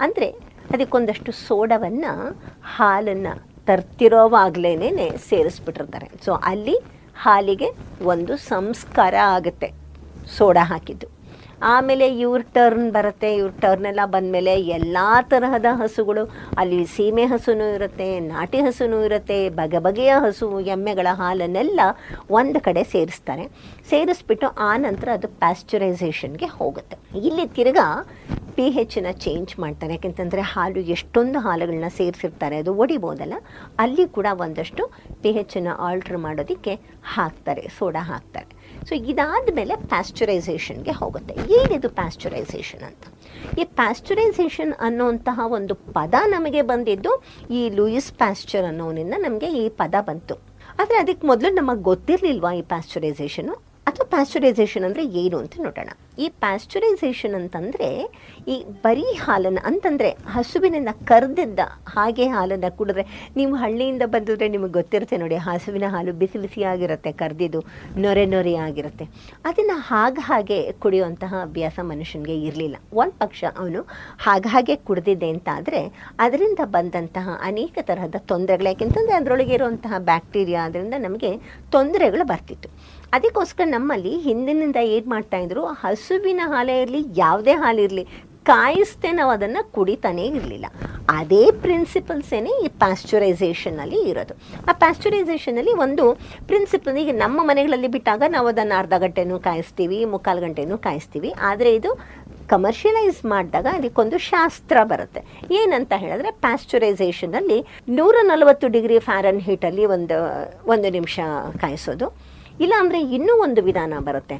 ಅಂದರೆ ಅದಕ್ಕೊಂದಷ್ಟು ಸೋಡವನ್ನು ಹಾಲನ್ನು ತರ್ತಿರೋವಾಗಲೇ ಸೇರಿಸ್ಬಿಟ್ಟಿರ್ತಾರೆ. ಸೊ ಅಲ್ಲಿ ಹಾಲಿಗೆ ಒಂದು ಸಂಸ್ಕಾರ ಆಗುತ್ತೆ. ಸೋಡಾ ಹಾಕಿದ್ದು. ಆಮೇಲೆ ಇವ್ರ ಟರ್ನ್ ಬರುತ್ತೆ, ಇವ್ರ ಟರ್ನ್ ಎಲ್ಲ ಬಂದಮೇಲೆ ಎಲ್ಲ ತರಹದ ಹಸುಗಳು, ಅಲ್ಲಿ ಸೀಮೆ ಹಸುನೂ ಇರುತ್ತೆ, ನಾಟಿ ಹಸುನೂ ಇರುತ್ತೆ ಬಗೆ ಬಗೆಯ ಹಸು, ಎಮ್ಮೆಗಳ ಹಾಲನ್ನೆಲ್ಲ ಒಂದು ಕಡೆ ಸೇರಿಸ್ತಾರೆ. ಸೇರಿಸ್ಬಿಟ್ಟು ಆ ನಂತರ ಅದು ಪ್ಯಾಸ್ಚರೈಸೇಷನ್ಗೆ ಹೋಗುತ್ತೆ. ಇಲ್ಲಿ ತಿರ್ಗಾ ಪಿ ಹೆಚ್ಚನ್ನ ಚೇಂಜ್ ಮಾಡ್ತಾರೆ. ಯಾಕೆಂತಂದರೆ ಹಾಲು ಎಷ್ಟೊಂದು ಹಾಲುಗಳನ್ನ ಸೇರಿಸಿರ್ತಾರೆ, ಅದು ಒಡಿಬೋದಲ್ಲ, ಅಲ್ಲಿ ಕೂಡ ಒಂದಷ್ಟು ಪಿ ಹೆಚ್ಚನ್ನು ಆಲ್ಟ್ರ್ ಮಾಡೋದಕ್ಕೆ ಹಾಕ್ತಾರೆ, ಸೋಡಾ ಹಾಕ್ತಾರೆ. ಸೊ ಇದಾದ ಮೇಲೆ ಪ್ಯಾಸ್ಚರೈಸೇಷನ್ಗೆ ಹೋಗುತ್ತೆ. ಏನಿದು ಪ್ಯಾಸ್ಚರೈಸೇಷನ್ ಅಂತ? ಈ ಪ್ಯಾಸ್ಚರೈಸೇಷನ್ ಅನ್ನೋಂತಹ ಒಂದು ಪದ ನಮಗೆ ಬಂದಿದ್ದು ಈ ಲೂಯಿಸ್ ಪ್ಯಾಸ್ಚರ್ ಅನ್ನೋನಿಂದ ನಮಗೆ ಈ ಪದ ಬಂತು. ಆದರೆ ಅದಕ್ಕೆ ಮೊದಲು ನಮಗೆ ಗೊತ್ತಿರಲಿಲ್ವಾ ಈ ಪ್ಯಾಸ್ಚರೈಸೇಷನು ಅಥವಾ ಪ್ಯಾಸ್ಚರೈಸೇಷನ್ ಅಂದರೆ ಏನು ಅಂತ ನೋಡೋಣ. ಈ ಪ್ಯಾಶ್ಚುರೈಸೇಷನ್ ಅಂತಂದರೆ ಈ ಬರೀ ಹಾಲನ್ನು ಅಂತಂದರೆ ಹಸುವಿನಿಂದ ಕರೆದಿದ್ದ ಹಾಗೆ ಹಾಲನ್ನು ಕುಡಿದ್ರೆ ನೀವು ಹಳ್ಳಿಯಿಂದ ಬಂದಿದ್ರೆ ನಿಮಗೆ ಗೊತ್ತಿರುತ್ತೆ ನೋಡಿ, ಹಸುವಿನ ಹಾಲು ಬಿಸಿ ಬಿಸಿಯಾಗಿರುತ್ತೆ, ಕರೆದಿದ್ದು ನೊರೆ ನೊರೆ ಆಗಿರುತ್ತೆ. ಅದನ್ನು ಹಾಗೆ ಹಾಗೆ ಕುಡಿಯುವಂತಹ ಅಭ್ಯಾಸ ಮನುಷ್ಯನಿಗೆ ಇರಲಿಲ್ಲ. ಒಂದು ಪಕ್ಷ ಅವನು ಹಾಗೆ ಹಾಗೆ ಕುಡಿದಿದ್ದೆ ಅಂತ ಆದರೆ ಅದರಿಂದ ಬಂದಂತಹ ಅನೇಕ ತರಹದ ತೊಂದರೆಗಳು, ಯಾಕೆಂತಂದರೆ ಅದರೊಳಗೆ ಇರುವಂತಹ ಬ್ಯಾಕ್ಟೀರಿಯಾ ಅದರಿಂದ ನಮಗೆ ತೊಂದರೆಗಳು ಬರ್ತಿತ್ತು. ಅದಕ್ಕೋಸ್ಕರ ನಮ್ಮಲ್ಲಿ ಹಿಂದಿನಿಂದ ಏನು ಮಾಡ್ತಾ ಇದ್ರು, ಹಸುವಿನ ಹಾಲೇ ಇರಲಿ, ಯಾವುದೇ ಹಾಲಿರಲಿ ಕಾಯಿಸ್ತೆ ನಾವು ಅದನ್ನು ಕುಡಿತಾನೇ ಇರಲಿಲ್ಲ. ಅದೇ ಪ್ರಿನ್ಸಿಪಲ್ಸೇನೆ ಈ ಪ್ಯಾಶ್ಚುರೈಸೇಷನಲ್ಲಿ ಇರೋದು. ಆ ಪ್ಯಾಶ್ಚುರೈಸೇಷನಲ್ಲಿ ಒಂದು ಪ್ರಿನ್ಸಿಪಲ್ ಈಗ ನಮ್ಮ ಮನೆಗಳಲ್ಲಿ ಬಿಟ್ಟಾಗ ನಾವು ಅದನ್ನು ಅರ್ಧ ಗಂಟೆನೂ ಕಾಯಿಸ್ತೀವಿ, ಮುಕ್ಕಾಲು ಗಂಟೆನೂ ಕಾಯಿಸ್ತೀವಿ. ಆದರೆ ಇದು ಕಮರ್ಷಿಯಲೈಸ್ ಮಾಡಿದಾಗ ಅದಕ್ಕೊಂದು ಶಾಸ್ತ್ರ ಬರುತ್ತೆ. ಏನಂತ ಹೇಳಿದ್ರೆ ಪ್ಯಾಸ್ಚರೈಸೇಷನಲ್ಲಿ ನೂರ ನಲವತ್ತು ಡಿಗ್ರಿ ಫ್ಯಾರನ್ ಹೀಟಲ್ಲಿ ಒಂದು ಒಂದು ನಿಮಿಷ ಕಾಯಿಸೋದು. ಇಲ್ಲ ಅಂದರೆ ಇನ್ನೂ ಒಂದು ವಿಧಾನ ಬರುತ್ತೆ.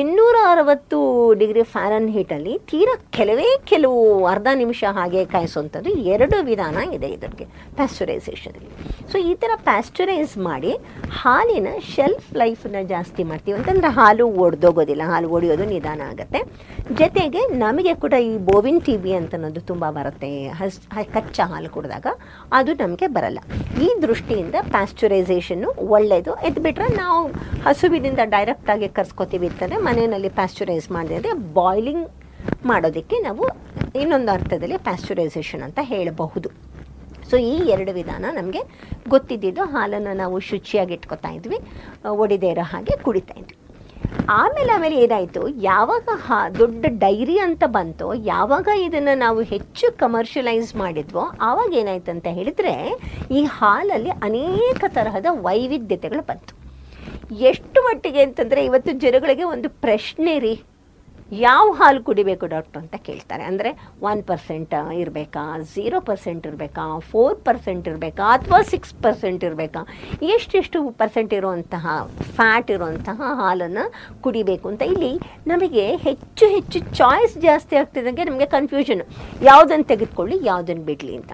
ಇನ್ನೂರ ಅರವತ್ತು ಡಿಗ್ರಿ ಫ್ಯಾರನ್ ಹೀಟಲ್ಲಿ ತೀರಾ ಕೆಲವೇ ಕೆಲವು ಅರ್ಧ ನಿಮಿಷ ಹಾಗೆ ಕಾಯಿಸುವಂಥದ್ದು ಎರಡು ವಿಧಾನ ಇದೆ ಇದಕ್ಕೆ ಪ್ಯಾಸ್ಚರೈಸೇಷನಲ್ಲಿ ಸೊ ಈ ಥರ ಪ್ಯಾಸ್ಚರೈಸ್ ಮಾಡಿ ಹಾಲಿನ ಶೆಲ್ಫ್ ಲೈಫನ್ನ ಜಾಸ್ತಿ ಮಾಡ್ತೀವಿ ಅಂತಂದರೆ ಹಾಲು ಒಡೆದೋಗೋದಿಲ್ಲ, ಹಾಲು ಒಡೆಯೋದು ನಿಧಾನ ಆಗುತ್ತೆ. ಜೊತೆಗೆ ನಮಗೆ ಕೂಡ ಈ ಬೋವಿನ್ ಟಿ ಬಿ ಅಂತ ಅನ್ನೋದು ತುಂಬ ಬರುತ್ತೆ. ಹಸ್ ಕಚ್ಚಾ ಹಾಲು ಕುಡಿದಾಗ ಅದು ನಮಗೆ ಬರಲ್ಲ. ಈ ದೃಷ್ಟಿಯಿಂದ ಪ್ಯಾಸ್ಚರೈಸೇಷನ್ನು ಒಳ್ಳೆಯದು ಎದ್ಬಿಟ್ರೆ ನಾವು ಹಸುವಿನಿಂದ ಡೈರೆಕ್ಟಾಗಿ ಕರ್ಸ್ಕೊತೀವಿ ಅಂತಂದರೆ ಮನೆಯಲ್ಲಿ ಪ್ಯಾಸ್ಚರೈಸ್ ಮಾಡಿದ್ರೆ ಬಾಯ್ಲಿಂಗ್ ಮಾಡೋದಕ್ಕೆ ನಾವು ಇನ್ನೊಂದು ಅರ್ಥದಲ್ಲಿ ಪ್ಯಾಸ್ಚರೈಸೇಷನ್ ಅಂತ ಹೇಳಬಹುದು. ಸೊ ಈ ಎರಡು ವಿಧಾನ ನಮಗೆ ಗೊತ್ತಿದ್ದಿದ್ದು ಹಾಲನ್ನು ನಾವು ಶುಚಿಯಾಗಿ ಇಟ್ಕೊತಾ ಇದ್ವಿ ಒಡಿದೇ ಇರೋ ಹಾಗೆ ಕುಡಿತಾ ಇದ್ವಿ. ಆಮೇಲೆ ಆಮೇಲೆ ಏನಾಯಿತು, ಯಾವಾಗ ಹಾ, ದೊಡ್ಡ ಡೈರಿ ಅಂತ ಬಂತೋ, ಯಾವಾಗ ಇದನ್ನು ನಾವು ಹೆಚ್ಚು ಕಮರ್ಷಿಯಲೈಸ್ ಮಾಡಿದ್ವೋ, ಆವಾಗ ಏನಾಯ್ತು ಅಂತ ಹೇಳಿದರೆ ಈ ಹಾಲಲ್ಲಿ ಅನೇಕ ತರಹದ ವೈವಿಧ್ಯತೆಗಳು ಬಂತು. ಎಷ್ಟು ಮಟ್ಟಿಗೆ ಅಂತಂದರೆ ಇವತ್ತು ಜನಗಳಿಗೆ ಒಂದು ಪ್ರಶ್ನೆ ರೀ. ಯಾವ ಹಾಲು ಕುಡಿಬೇಕು ಡಾಕ್ಟರ್ ಅಂತ ಕೇಳ್ತಾರೆ. ಅಂದರೆ ಒನ್ ಪರ್ಸೆಂಟ್ ಇರಬೇಕಾ, ಝೀರೋ ಪರ್ಸೆಂಟ್ ಇರಬೇಕಾ, ಫೋರ್ ಪರ್ಸೆಂಟ್ ಇರಬೇಕಾ, ಅಥವಾ ಸಿಕ್ಸ್ ಪರ್ಸೆಂಟ್ ಇರಬೇಕಾ? ಎಷ್ಟೆಷ್ಟು ಪರ್ಸೆಂಟ್ ಇರುವಂತಹ ಫ್ಯಾಟ್ ಇರುವಂತಹ ಹಾಲನ್ನು ಕುಡಿಬೇಕು ಅಂತ ಇಲ್ಲಿ ನಮಗೆ ಹೆಚ್ಚು ಹೆಚ್ಚು ಚಾಯ್ಸ್ ಜಾಸ್ತಿ ಆಗ್ತಿದ್ದಂಗೆ ನಮಗೆ ಕನ್ಫ್ಯೂಷನ್. ಯಾವುದನ್ನು ತೆಗೆದುಕೊಳ್ಳಿ, ಯಾವುದನ್ನು ಬಿಡಲಿ ಅಂತ.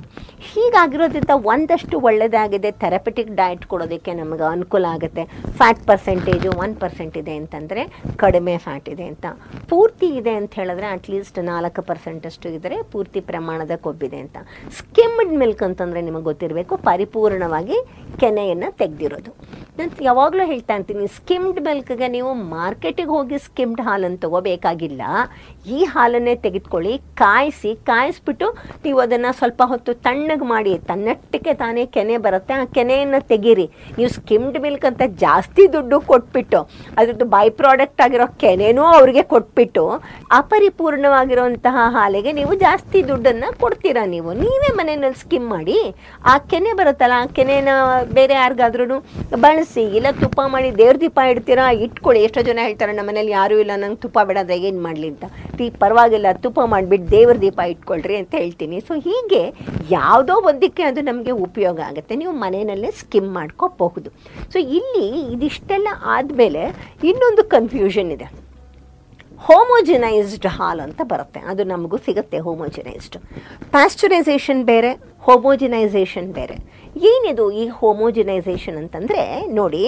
ಹೀಗಾಗಿರೋದ್ರಿಂದ ಒಂದಷ್ಟು ಒಳ್ಳೆಯದಾಗಿದೆ ಥೆರಪೆಟಿಕ್ ಡಯಟ್ ಕೊಡೋದಕ್ಕೆ ನಮಗೆ ಅನುಕೂಲ ಆಗುತ್ತೆ. ಫ್ಯಾಟ್ ಪರ್ಸೆಂಟೇಜು ಒನ್ ಪರ್ಸೆಂಟ್ ಇದೆ ಅಂತಂದರೆ ಕಡಿಮೆ ಫ್ಯಾಟ್ ಇದೆ ಅಂತ. ಪೂರ್ತಿ ಇದೆ ಅಂತ ಹೇಳಿದ್ರೆ ಅಟ್ಲೀಸ್ಟ್ ನಾಲ್ಕು ಪರ್ಸೆಂಟಷ್ಟು ಇದ್ದರೆ ಪೂರ್ತಿ ಪ್ರಮಾಣದ ಕೊಬ್ಬಿದೆ ಅಂತ. ಸ್ಕಿಮ್ಡ್ ಮಿಲ್ಕ್ ಅಂತಂದರೆ ನಿಮಗೆ ಗೊತ್ತಿರಬೇಕು, ಪರಿಪೂರ್ಣವಾಗಿ ಕೆನೆಯನ್ನು ತೆಗೆದಿರೋದು. ನಾನು ಯಾವಾಗಲೂ ಹೇಳ್ತಾ ಇರ್ತೀನಿ ಸ್ಕಿಮ್ಡ್ ಮಿಲ್ಕ್ಗೆ ನೀವು ಮಾರ್ಕೆಟಿಗೆ ಹೋಗಿ ಸ್ಕಿಮ್ಡ್ ಹಾಲನ್ನು ತಗೋಬೇಕಾಗಿಲ್ಲ. ಈ ಹಾಲನ್ನೇ ತೆಗೆದುಕೊಳ್ಳಿ, ಕಾಯಿಸಿ, ಕಾಯಿಸ್ಬಿಟ್ಟು ನೀವು ಅದನ್ನು ಸ್ವಲ್ಪ ಹೊತ್ತು ತಣ್ಣಗೆ ಮಾಡಿ, ತನ್ನಟ್ಟಿಗೆ ತಾನೇ ಕೆನೆ ಬರುತ್ತೆ, ಆ ಕೆನೆಯನ್ನು ತೆಗೀರಿ. ನೀವು ಸ್ಕಿಮ್ಡ್ ಮಿಲ್ಕ್ ಅಂತ ಜಾಸ್ತಿ ದುಡ್ಡು ಕೊಟ್ಬಿಟ್ಟು, ಅದ್ರದ್ದು ಬೈ ಪ್ರಾಡಕ್ಟ್ ಆಗಿರೋ ಕೆನೆನೂ ಅವ್ರಿಗೆ ಕೊಟ್ಬಿಟ್ಟು ಬಿಟ್ಬಿಟ್ಟು ಅಪರಿಪೂರ್ಣವಾಗಿರುವಂತಹ ಹಾಲಿಗೆ ನೀವು ಜಾಸ್ತಿ ದುಡ್ಡನ್ನು ಕೊಡ್ತೀರಾ ನೀವು? ನೀವೇ ಮನೆಯಲ್ಲಿ ಸ್ಕಿಮ್ ಮಾಡಿ, ಆ ಕೆನೆ ಬರುತ್ತಲ್ಲ, ಆ ಕೆನೆನ ಬೇರೆ ಯಾರಿಗಾದ್ರೂ ಬಳಸಿ, ಇಲ್ಲ ತುಪ್ಪ ಮಾಡಿ ದೇವ್ರ ದೀಪ ಇಡ್ತೀರಾ, ಇಟ್ಕೊಳ್ಳಿ. ಎಷ್ಟೋ ಜನ ಹೇಳ್ತಾರೆ, ನಮ್ಮ ಮನೇಲಿ ಯಾರೂ ಇಲ್ಲ, ನಂಗೆ ತುಪ್ಪ ಬಿಡೋದ್ರೆ ಏನು ಮಾಡಲಿ ಅಂತ. ಈ ಪರವಾಗಿಲ್ಲ, ತುಪ್ಪ ಮಾಡಿಬಿಟ್ಟು ದೇವ್ರ ದೀಪ ಇಟ್ಕೊಳ್ರಿ ಅಂತ ಹೇಳ್ತೀನಿ. ಸೊ ಹೀಗೆ ಯಾವುದೋ ಒಂದಕ್ಕೆ ಅದು ನಮಗೆ ಉಪಯೋಗ ಆಗುತ್ತೆ. ನೀವು ಮನೆಯಲ್ಲೇ ಸ್ಕಿಮ್ ಮಾಡ್ಕೋಬಹುದು. ಸೊ ಇಲ್ಲಿ ಇದಿಷ್ಟೆಲ್ಲ ಆದಮೇಲೆ ಇನ್ನೊಂದು ಕನ್ಫ್ಯೂಷನ್ ಇದೆ. ಹೋಮೋಜಿನೈಸ್ಡ್ ಹಾಲ್ ಅಂತ ಬರುತ್ತೆ. ಅದು ನಮಗೂ ಸಿಗುತ್ತೆ ಹೋಮೋಜಿನೈಸ್ಡ್ ಪ್ಯಾಶ್ಚುರೈಸೇಷನ್ ಬೇರೆ ಹೋಮೋಜಿನೈಸೇಷನ್ ಬೇರೆ. ಏನಿದು ಈ ಹೋಮೋಜಿನೈಸೇಷನ್ ಅಂತಂದರೆ ನೋಡಿ,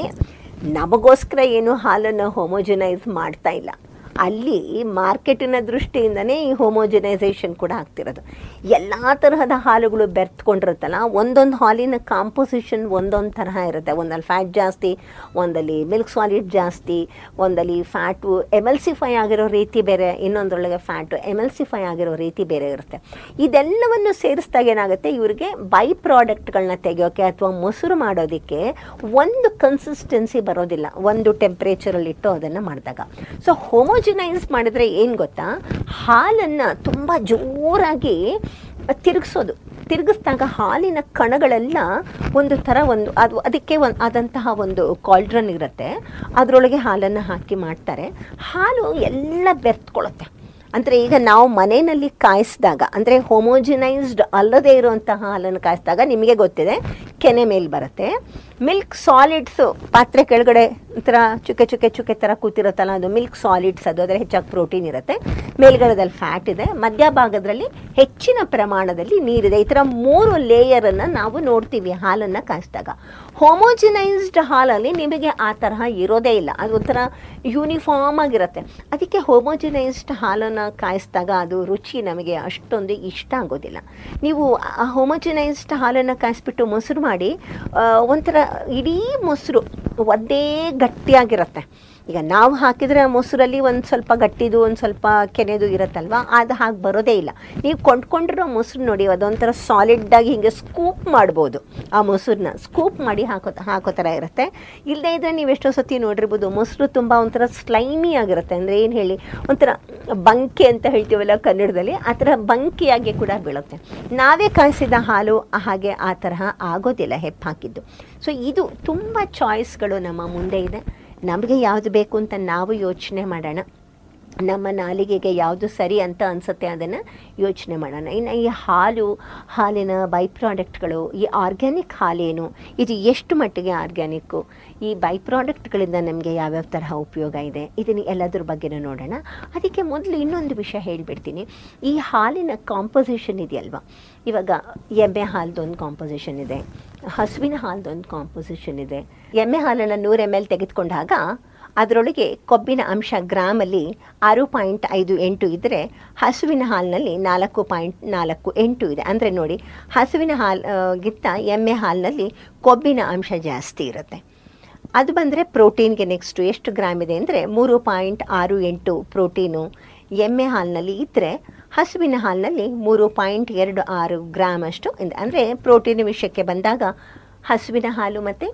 ನಮಗೋಸ್ಕರ ಏನು ಹಾಲನ್ನು ಹೋಮೋಜಿನೈಸ್ ಮಾಡ್ತಾ ಇಲ್ಲ. ಅಲ್ಲಿ ಮಾರ್ಕೆಟಿನ ದೃಷ್ಟಿಯಿಂದನೇ ಈ ಹೋಮೋಜನೈಸೇಷನ್ ಕೂಡ ಆಗ್ತಿರೋದು. ಎಲ್ಲ ತರಹದ ಹಾಲುಗಳು ಬೆರ್ತ್ಕೊಂಡಿರುತ್ತಲ್ಲ, ಒಂದೊಂದು ಹಾಲಿನ ಕಾಂಪೋಸಿಷನ್ ಒಂದೊಂದು ತರಹ ಇರುತ್ತೆ. ಒಂದಲ್ಲಿ ಫ್ಯಾಟ್ ಜಾಸ್ತಿ ಒಂದಲ್ಲಿ ಮಿಲ್ಕ್ ಸಾಲಿಡ್ ಜಾಸ್ತಿ ಒಂದಲ್ಲಿ ಫ್ಯಾಟು ಎಮಲ್ಸಿಫೈ ಆಗಿರೋ ರೀತಿ ಬೇರೆ, ಇನ್ನೊಂದರೊಳಗೆ ಫ್ಯಾಟು ಎಮಲ್ಸಿಫೈ ಆಗಿರೋ ರೀತಿ ಬೇರೆ ಇರುತ್ತೆ. ಇದೆಲ್ಲವನ್ನು ಸೇರಿಸಿದಾಗ ಏನಾಗುತ್ತೆ, ಇವರಿಗೆ ಬೈ ಪ್ರಾಡಕ್ಟ್ಗಳನ್ನ ತೆಗೆಯೋಕ್ಕೆ ಅಥವಾ ಮೊಸರು ಮಾಡೋದಕ್ಕೆ ಒಂದು ಕನ್ಸಿಸ್ಟೆನ್ಸಿ ಬರೋದಿಲ್ಲ. ಒಂದು ಟೆಂಪ್ರೇಚರಲ್ಲಿ ಇಟ್ಟು ಅದನ್ನು ಮಾಡಿದಾಗ. ಸೊ ಹೋಮೋಜಿನೈಸ್ ಮಾಡಿದ್ರೆ ಏನು ಗೊತ್ತಾ? ಹಾಲನ್ನು ತುಂಬ ಜೋರಾಗಿ ತಿರುಗಿಸೋದು. ತಿರುಗಿಸ್ದಾಗ ಹಾಲಿನ ಕಣಗಳೆಲ್ಲ ಒಂದು ಥರ ಒಂದು ಅದು ಅದಕ್ಕೆ ಒಂದು ಆದಂತಹ ಒಂದು ಕಾಲ್ಡ್ರನ್ ಇರುತ್ತೆ. ಅದರೊಳಗೆ ಹಾಲನ್ನು ಹಾಕಿ ಮಾಡ್ತಾರೆ. ಹಾಲು ಎಲ್ಲ ಬೆರ್ತ್ಕೊಳ್ಳುತ್ತೆ ಅಂದರೆ ಈಗ ನಾವು ಮನೆಯಲ್ಲಿ ಕಾಯಿಸಿದಾಗ, ಅಂದರೆ ಹೋಮೋಜಿನೈಸ್ಡ್ ಅಲ್ಲದೇ ಇರುವಂತಹ ಹಾಲನ್ನು ಕಾಯಿಸಿದಾಗ ನಿಮಗೆ ಗೊತ್ತಿದೆ, ಕೆನೆ ಮೇಲೆ ಬರುತ್ತೆ. ಮಿಲ್ಕ್ ಸಾಲಿಡ್ಸು ಪಾತ್ರೆ ಕೆಳಗಡೆ ಒಂಥರ ಚುಕ್ಕೆ ಚುಕ್ಕೆ ಚುಕ್ಕೆ ಥರ ಕೂತಿರುತ್ತಲ್ಲ, ಅದು ಮಿಲ್ಕ್ ಸಾಲಿಡ್ಸ್ ಅದು ಅದರ ಹೆಚ್ಚಾಗಿ ಪ್ರೋಟೀನ್ ಇರುತ್ತೆ. ಮೇಲ್ಗಡೆದಲ್ಲಿ ಫ್ಯಾಟ್ ಇದೆ. ಮಧ್ಯಭಾಗದಲ್ಲಿ ಹೆಚ್ಚಿನ ಪ್ರಮಾಣದಲ್ಲಿ ನೀರಿದೆ. ಈ ಥರ ಮೂರು ಲೇಯರನ್ನು ನಾವು ನೋಡ್ತೀವಿ ಹಾಲನ್ನು ಕಾಯಿಸಿದಾಗ. ಹೋಮೋಜಿನೈಸ್ಡ್ ಹಾಲಲ್ಲಿ ನಿಮಗೆ ಆ ತರಹ ಇರೋದೇ ಇಲ್ಲ. ಅದು ಒಂಥರ ಯೂನಿಫಾರ್ಮ್ ಆಗಿರುತ್ತೆ. ಅದಕ್ಕೆ ಹೋಮೋಜಿನೈಸ್ಡ್ ಹಾಲನ್ನು ಕಾಯಿಸಿದಾಗ ಅದು ರುಚಿ ನಮಗೆ ಅಷ್ಟೊಂದು ಇಷ್ಟ ಆಗೋದಿಲ್ಲ. ನೀವು ಆ ಹೋಮೋಜಿನೈಸ್ಡ್ ಹಾಲನ್ನು ಕಾಯಿಸ್ಬಿಟ್ಟು ಮೊಸರು ಮಾಡಿ ಒಂಥರ ಇಡೀ ಮೊಸರು ಒಂದೇ ಗಟ್ಟಿಯಾಗಿರುತ್ತೆ. ಈಗ ನಾವು ಹಾಕಿದರೆ ಆ ಮೊಸರಲ್ಲಿ ಒಂದು ಸ್ವಲ್ಪ ಗಟ್ಟಿದು, ಒಂದು ಸ್ವಲ್ಪ ಕೆನೆದು ಇರುತ್ತಲ್ವ? ಅದು ಹಾಗೆ ಬರೋದೇ ಇಲ್ಲ. ನೀವು ಕೊಂಡ್ಕೊಂಡಿರೋ ಮೊಸರು ನೋಡಿ, ಅದೊಂಥರ ಸಾಲಿಡ್ಡಾಗಿ ಹಿಂಗೆ ಸ್ಕೂಪ್ ಮಾಡ್ಬೋದು. ಆ ಮೊಸರನ್ನ ಸ್ಕೂಪ್ ಮಾಡಿ ಹಾಕೋ ಹಾಕೋ ಥರ ಇರುತ್ತೆ. ಇಲ್ಲದೇ ಇದ್ದರೆ ನೀವು ಎಷ್ಟೋ ಸತಿ ನೋಡಿರ್ಬೋದು, ಮೊಸರು ತುಂಬ ಒಂಥರ ಸ್ಲೈಮಿ ಆಗಿರುತ್ತೆ. ಅಂದರೆ ಏನು ಹೇಳಿ, ಒಂಥರ ಬಂಕೆ ಅಂತ ಹೇಳ್ತೀವಲ್ಲ ಕನ್ನಡದಲ್ಲಿ, ಆ ಥರ ಬಂಕಿಯಾಗಿ ಕೂಡ ಬೀಳುತ್ತೆ. ನಾವೇ ಕಾಯಿಸಿದ ಹಾಲು ಹಾಗೆ ಆ ತರಹ ಆಗೋದಿಲ್ಲ ಹೆಪ್ಪು ಹಾಕಿದ್ದು. ಸೊ ಇದು ತುಂಬ ಚಾಯ್ಸ್ಗಳು ನಮ್ಮ ಮುಂದೆ ಇದೆ. ನಮಗೆ ಯಾವುದು ಬೇಕು ಅಂತ ನಾವು ಯೋಚನೆ ಮಾಡೋಣ. ನಮ್ಮ ನಾಲಿಗೆಗೆ ಯಾವುದು ಸರಿ ಅಂತ ಅನಿಸುತ್ತೆ ಅದನ್ನು ಯೋಚನೆ ಮಾಡೋಣ. ಇನ್ನು ಈ ಹಾಲು, ಹಾಲಿನ ಬೈ ಪ್ರಾಡಕ್ಟ್ಗಳು ಈ ಆರ್ಗ್ಯಾನಿಕ್ ಹಾಲೇನು, ಇದು ಎಷ್ಟು ಮಟ್ಟಿಗೆ ಆರ್ಗ್ಯಾನಿಕ್ಕು ಈ ಬೈ ಪ್ರಾಡಕ್ಟ್ಗಳಿಂದ ನಮಗೆ ಯಾವ್ಯಾವ ತರಹ ಉಪಯೋಗ ಇದೆ, ಇದನ್ನು ಎಲ್ಲದ್ರ ಬಗ್ಗೆನೂ ನೋಡೋಣ. ಅದಕ್ಕೆ ಮೊದಲು ಇನ್ನೊಂದು ವಿಷಯ ಹೇಳಿಬಿಡ್ತೀನಿ. ಈ ಹಾಲಿನ ಕಾಂಪೋಸಿಷನ್ ಇದೆಯಲ್ವ? ಇವಾಗ ಎಮ್ಮೆ ಹಾಲ್ದೊಂದು ಕಾಂಪೋಸಿಷನ್ ಇದೆ, ಹಸುವಿನ ಹಾಲ್ದೊಂದು ಕಾಂಪೋಸಿಷನ್ ಇದೆ. ಎಮ್ಮೆ ಹಾಲನ್ನು ನೂರು ಎಂ ಎಲ್ ತೆಗೆದುಕೊಂಡಾಗ ಅದರೊಳಗೆ ಕೊಬ್ಬಿನ ಅಂಶ ಗ್ರಾಮಲ್ಲಿ ಆರು ಪಾಯಿಂಟ್ ಐದು ಎಂಟು ಇದ್ದರೆ ಹಸುವಿನ ಹಾಲಿನಲ್ಲಿ ನಾಲ್ಕು ಪಾಯಿಂಟ್ ನಾಲ್ಕು ಎಂಟು ಇದೆ. ಅಂದರೆ ನೋಡಿ, ಹಸುವಿನ ಹಾಲು ಗಿತ್ತ ಎಮ್ಮೆ ಹಾಲಿನಲ್ಲಿ ಕೊಬ್ಬಿನ ಅಂಶ ಜಾಸ್ತಿ ಇರುತ್ತೆ. ಅದು ಬಂದರೆ ಪ್ರೋಟೀನ್ಗೆ ನೆಕ್ಸ್ಟು ಎಷ್ಟು ಗ್ರಾಮ್ ಇದೆ ಅಂದರೆ ಮೂರು ಪಾಯಿಂಟ್ ಆರು ಎಂಟು ಪ್ರೋಟೀನು. ಎಮ್ಮೆ ಹಾಲಿನಲ್ಲಿ ಇದ್ದರೆ ಹಸುವಿನ ಹಾಲಿನಲ್ಲಿ ಮೂರು ಪಾಯಿಂಟ್ ಎರಡು ಆರು ಗ್ರಾಮ್ ಅಷ್ಟು ಇದೆ. ಅಂದರೆ ಪ್ರೋಟೀನ್ ವಿಷಯಕ್ಕೆ ಬಂದಾಗ ಹಸುವಿನ ಹಾಲು ಮತ್ತು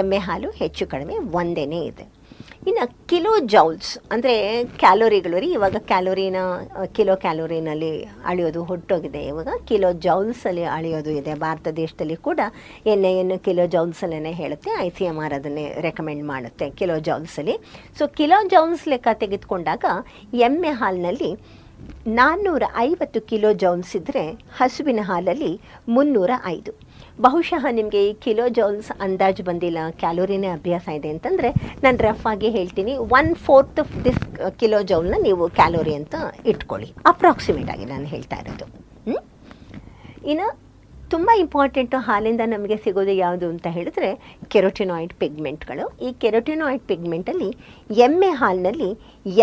ಎಮ್ಮೆ ಹಾಲು ಹೆಚ್ಚು ಕಡಿಮೆ ಒಂದೇ ಇದೆ. ಇನ್ನು ಕಿಲೋ ಜೌಲ್ಸ್, ಅಂದರೆ ಕ್ಯಾಲೋರಿಗಳು ರೀ, ಇವಾಗ ಕ್ಯಾಲೋರಿನ ಕಿಲೋ ಕ್ಯಾಲೋರಿನಲ್ಲಿ ಅಳೆಯೋದು ಹೊಟ್ಟೋಗಿದೆ ಇವಾಗ ಕಿಲೋ ಜೌಲ್ಸಲ್ಲಿ ಅಳೆಯೋದು ಇದೆ. ಭಾರತ ದೇಶದಲ್ಲಿ ಕೂಡ ಎಣ್ಣೆಯನ್ನು ಕಿಲೋ ಜೌಲ್ಸಲ್ಲೇ ಹೇಳುತ್ತೆ. ಐ ಸಿ ಎಂ ಆರ್ ಅದನ್ನೇ ರೆಕಮೆಂಡ್ ಮಾಡುತ್ತೆ ಕಿಲೋ ಜೌಲ್ಸಲ್ಲಿ. ಸೊ, ಕಿಲೋ ಜೌಲ್ಸ್ ಲೆಕ್ಕ ತೆಗೆದುಕೊಂಡಾಗ ಎಮ್ಮೆ ಹಾಲಿನಲ್ಲಿ ನಾನ್ನೂರ ಐವತ್ತು ಕಿಲೋ ಜೌಲ್ಸ್ ಇದ್ದರೆ ಹಸುವಿನ ಹಾಲಲ್ಲಿ ಮುನ್ನೂರ ಐದು ಬಹುಶಃ ನಿಮಗೆ ಈ ಕಿಲೋ ಜೌಲ್ಸ್ ಅಂದಾಜು ಬಂದಿಲ್ಲ, ಕ್ಯಾಲೋರಿನೇ ಅಭ್ಯಾಸ ಇದೆ ಅಂತಂದರೆ ನಾನು ರಫ್ ಆಗಿ ಹೇಳ್ತೀನಿ ಒನ್ ಫೋರ್ತ್ ದಿಸ್ ಕಿಲೋ ಜೌಲ್ನ ನೀವು ಕ್ಯಾಲೋರಿ ಅಂತ ಇಟ್ಕೊಳ್ಳಿ ಅಪ್ರಾಕ್ಸಿಮೇಟ್ ಆಗಿ ನಾನು ಹೇಳ್ತಾ ಇರೋದು? ಇನ್ನು ತುಂಬ ಇಂಪಾರ್ಟೆಂಟು ಹಾಲಿಂದ ನಮಗೆ ಸಿಗೋದು ಯಾವುದು ಅಂತ ಹೇಳಿದ್ರೆ ಕೆರೋಟಿನಾಯ್ಡ್ ಪಿಗ್ಮೆಂಟ್ಗಳು ಈ ಕೆರೋಟಿನಾಯ್ಡ್ ಪಿಗ್ಮೆಂಟಲ್ಲಿ ಎಮ್ಮೆ ಹಾಲಿನಲ್ಲಿ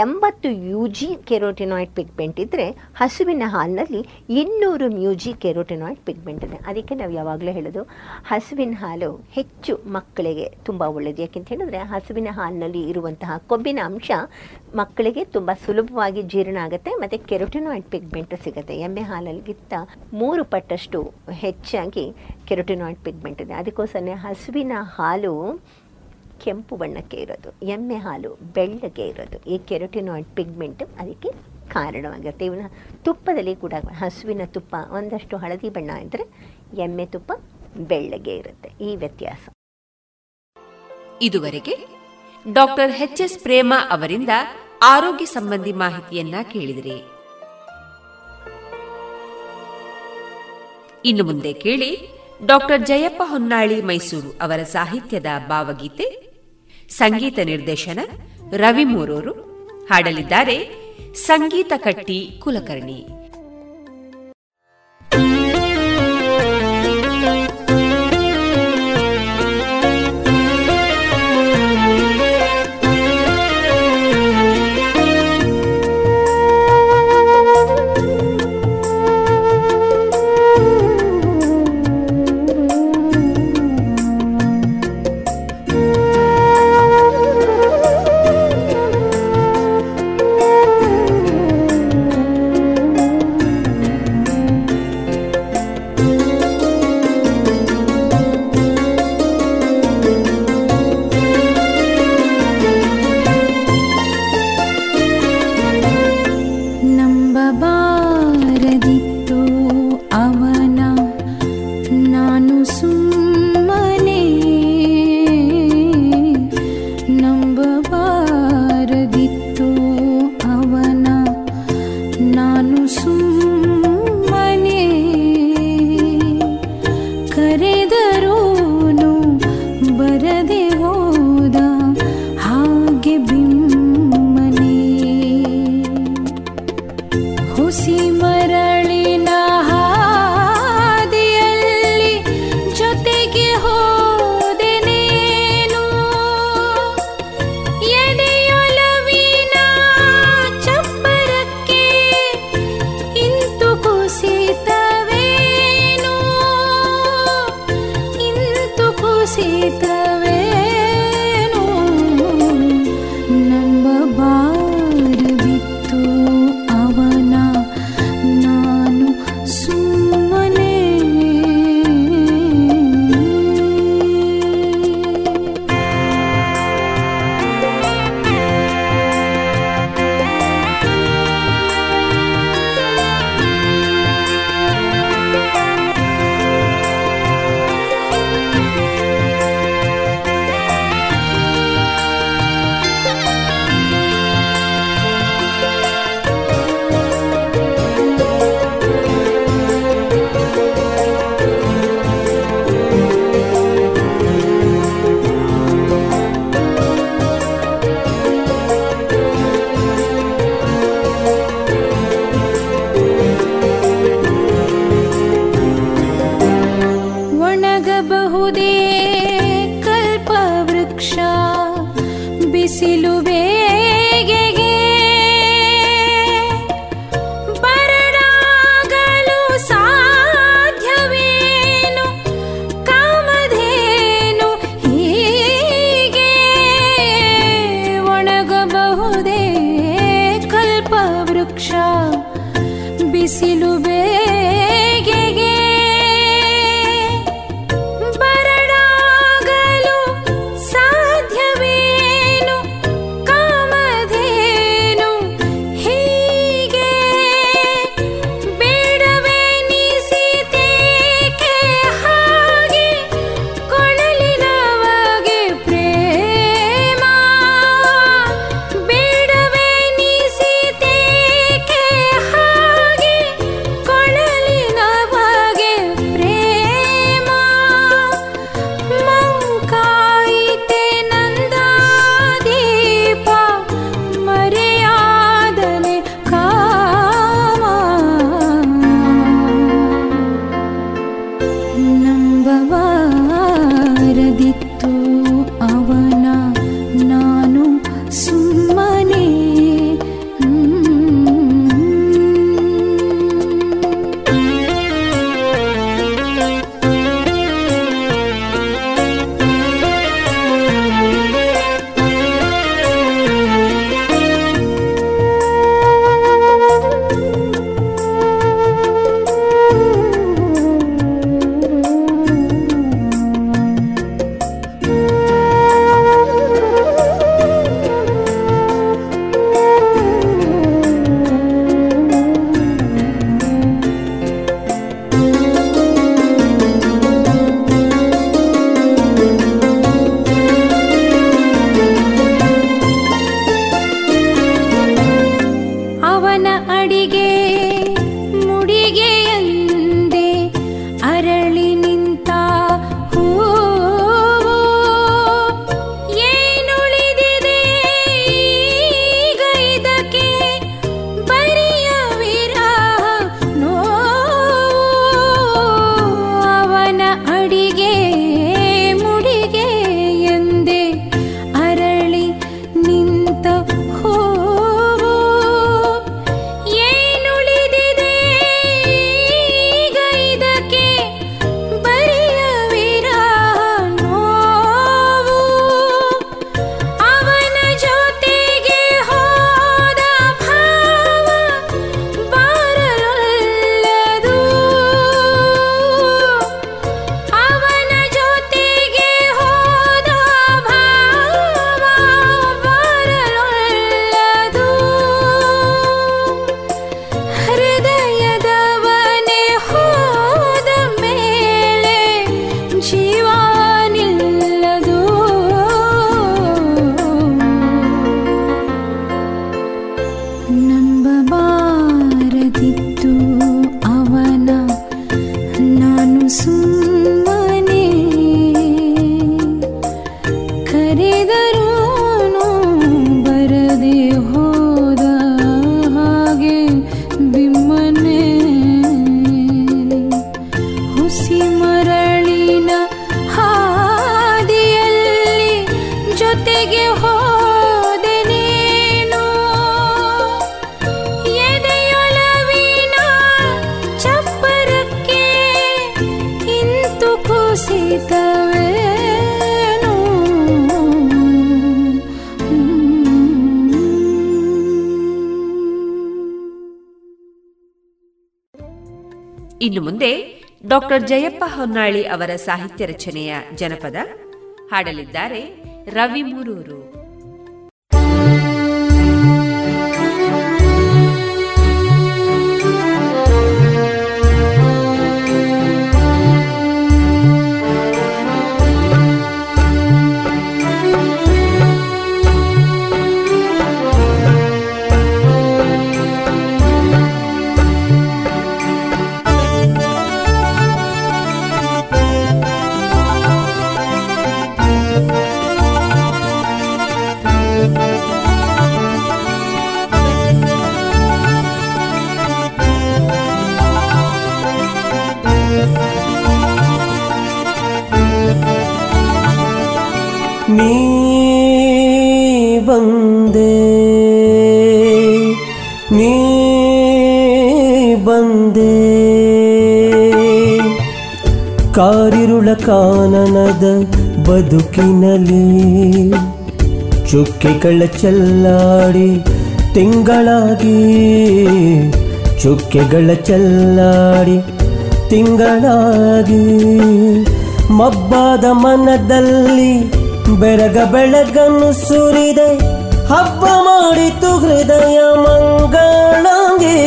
ಎಂಬತ್ತು ಯು ಜಿ ಕೆರೋಟಿನಾಯ್ಡ್ ಪಿಗ್ಮೆಂಟ್ ಇದ್ದರೆ ಹಸುವಿನ ಹಾಲಿನಲ್ಲಿ ಇನ್ನೂರು ಮ್ಯೂ ಜಿ ಕೆರೋಟಿನಾಯ್ಡ್ ಪಿಗ್ಮೆಂಟ್ ಇದೆ. ಅದಕ್ಕೆ ನಾವು ಯಾವಾಗಲೂ ಹೇಳೋದು ಹಸುವಿನ ಹಾಲು ಹೆಚ್ಚು ಮಕ್ಕಳಿಗೆ ತುಂಬ ಒಳ್ಳೆಯದು ಯಾಕೆಂತ ಹೇಳಿದ್ರೆ ಹಸುವಿನ ಹಾಲಿನಲ್ಲಿ ಇರುವಂತಹ ಕೊಬ್ಬಿನ ಅಂಶ ಮಕ್ಕಳಿಗೆ ತುಂಬ ಸುಲಭವಾಗಿ ಜೀರ್ಣ ಆಗುತ್ತೆ, ಮತ್ತು ಕೆರೋಟಿನಾಯ್ಡ್ ಪಿಗ್ಮೆಂಟ್ ಸಿಗುತ್ತೆ. ಎಮ್ಮೆ ಹಾಲಲ್ಲಿಗಿಂತ ಮೂರು ಪಟ್ಟಷ್ಟು ಹೆಚ್ಚಾಗಿ ಕೆರೋಟಿನಾಯ್ಡ್ ಪಿಗ್ಮೆಂಟ್ ಇದೆ. ಅದಕ್ಕೋಸ್ಕರ ಹಸುವಿನ ಹಾಲು ಕೆಂಪು ಬಣ್ಣಕ್ಕೆ ಇರೋದು, ಎಮ್ಮೆ ಹಾಲು ಬೆಳ್ಳಗೆ ಇರೋದು. ಈ ಕೆರೋಟಿನಾಯ್ಡ್ ಪಿಗ್ಮೆಂಟ್ ಅದಕ್ಕೆ ಕಾರಣವಾಗಿರುತ್ತೆ ಇವನ ತುಪ್ಪದಲ್ಲಿ ಕೂಡ ಹಸುವಿನ ತುಪ್ಪ, ಒಂದಷ್ಟು ಹಳದಿ ಬಣ್ಣ ಇದ್ದರೆ ಎಮ್ಮೆ ತುಪ್ಪ ಬೆಳ್ಳಗೆ ಇರುತ್ತೆ. ಈ ವ್ಯತ್ಯಾಸ. ಇದುವರೆಗೆ ಡಾಕ್ಟರ್ ಎಚ್ ಎಸ್ ಪ್ರೇಮ ಅವರಿಂದ ಆರೋಗ್ಯ ಸಂಬಂಧಿ ಮಾಹಿತಿಯನ್ನ ಕೇಳಿದಿರಿ. ಇನ್ನು ಮುಂದೆ ಕೇಳಿ ಡಾಕ್ಟರ್ ಜಯಪ್ಪ ಹೊನ್ನಾಳಿ ಮೈಸೂರು ಅವರ ಸಾಹಿತ್ಯದ ಭಾವಗೀತೆ, ಸಂಗೀತ ನಿರ್ದೇಶನ ರವಿ ಮೂರೂರು. ಹಾಡಲಿದ್ದಾರೆ ಸಂಗೀತ ಕಟ್ಟಿ ಕುಲಕರ್ಣಿ. ಹೊನ್ನಾಳಿ ಅವರ ಸಾಹಿತ್ಯ ರಚನೆಯ ಜನಪದ ಹಾಡಲಿದ್ದಾರೆ ರವಿ ಮೂರೂರು. ಬದುಕಿನಲ್ಲಿ ಚುಕ್ಕೆಗಳ ಚೆಲ್ಲಾಡಿ ತಿಂಗಳಾಗಿ, ಚುಕ್ಕೆಗಳ ಚೆಲ್ಲಾಡಿ ತಿಂಗಳಾಗಿ, ಮಬ್ಬಾದ ಮನದಲ್ಲಿ ಬೆರಗ ಬೆಳಗನ್ನು ಸುರಿದೆ, ಹಬ್ಬ ಮಾಡಿತು ಹೃದಯ ಮಂಗಳಾಂಗಿ.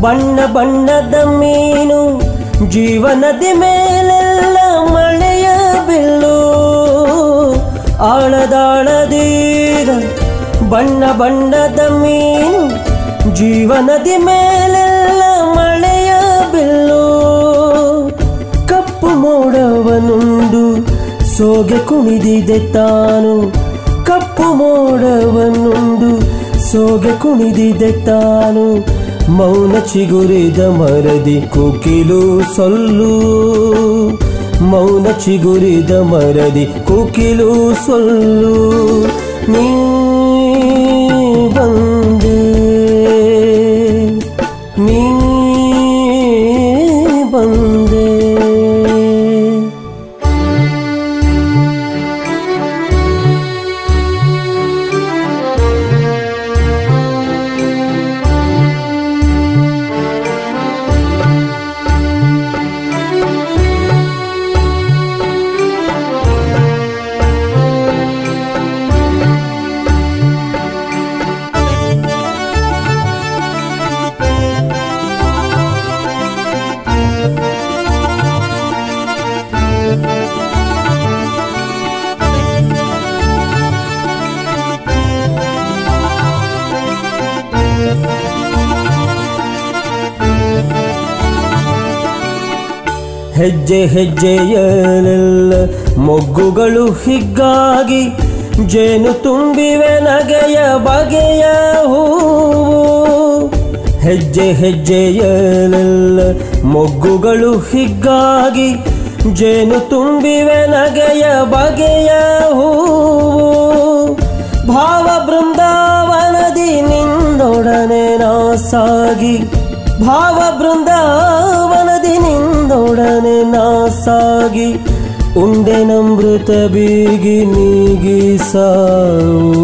ಬಣ್ಣ ಬಣ್ಣದ ಮೀನು, ಜೀವನದಿ ಮೇಲೆಲ್ಲ ಮಳೆಯ ಬಿಲ್ಲು. ಆಳದಾಳದೀಗ ಬಣ್ಣ ಬಣ್ಣದ ಮೀನು, ಜೀವನದಿ ಮೇಲೆಲ್ಲ ಮಳೆಯ ಬಿಲ್ಲು. ಕಪ್ಪು ಮೋಡವನುಂಡು, ಸೋಗೆ ಕುಣಿದಿದೆ ತಾನು. ಕಪ್ಪು ಮೋಡವನುಂಡು, ಸೋಗೆ ಕುಣಿದಿದೆ ತಾನು. ಮೌನ ಚಿಗುರಿದ ಮರದಿ ಕುಕಿಲು ಸೊಲ್ಲು. ಮೌನ ಚಿಗುರಿದ ಮರದಿ ಕುಕಿಲು ಸೊಲ್ಲು. ನೀ ಹೆಜ್ಜೆ ಹೆಜ್ಜೆಯಲ್ಲೆಲ್ಲ ಮೊಗ್ಗುಗಳು ಹಿಗ್ಗಾಗಿ ಜೇನು ತುಂಬಿವೆ ನಗೆಯ ಬಗೆಯ ಹೂವು. ಹೆಜ್ಜೆ ಹೆಜ್ಜೆಯಲ್ಲೆಲ್ಲ ಮೊಗ್ಗುಗಳು ಹಿಗ್ಗಾಗಿ ಜೇನು ತುಂಬಿವೆ ನಗೆಯ ಬಗೆಯ ಹೂವು. ಭಾವ ಬೃಂದಾವನದಿ ನಿಂದೊಡನೆ ನಾಸಾಗಿ ಭಾವ ಬೃಂದಾವನದಿ ನಿಂದೊಡನೆ ನಾ ಸಾಗಿ ಉಂಡೆನಮೃತ ಬೀಗಿ ನೀಗಿ ಸಾವು.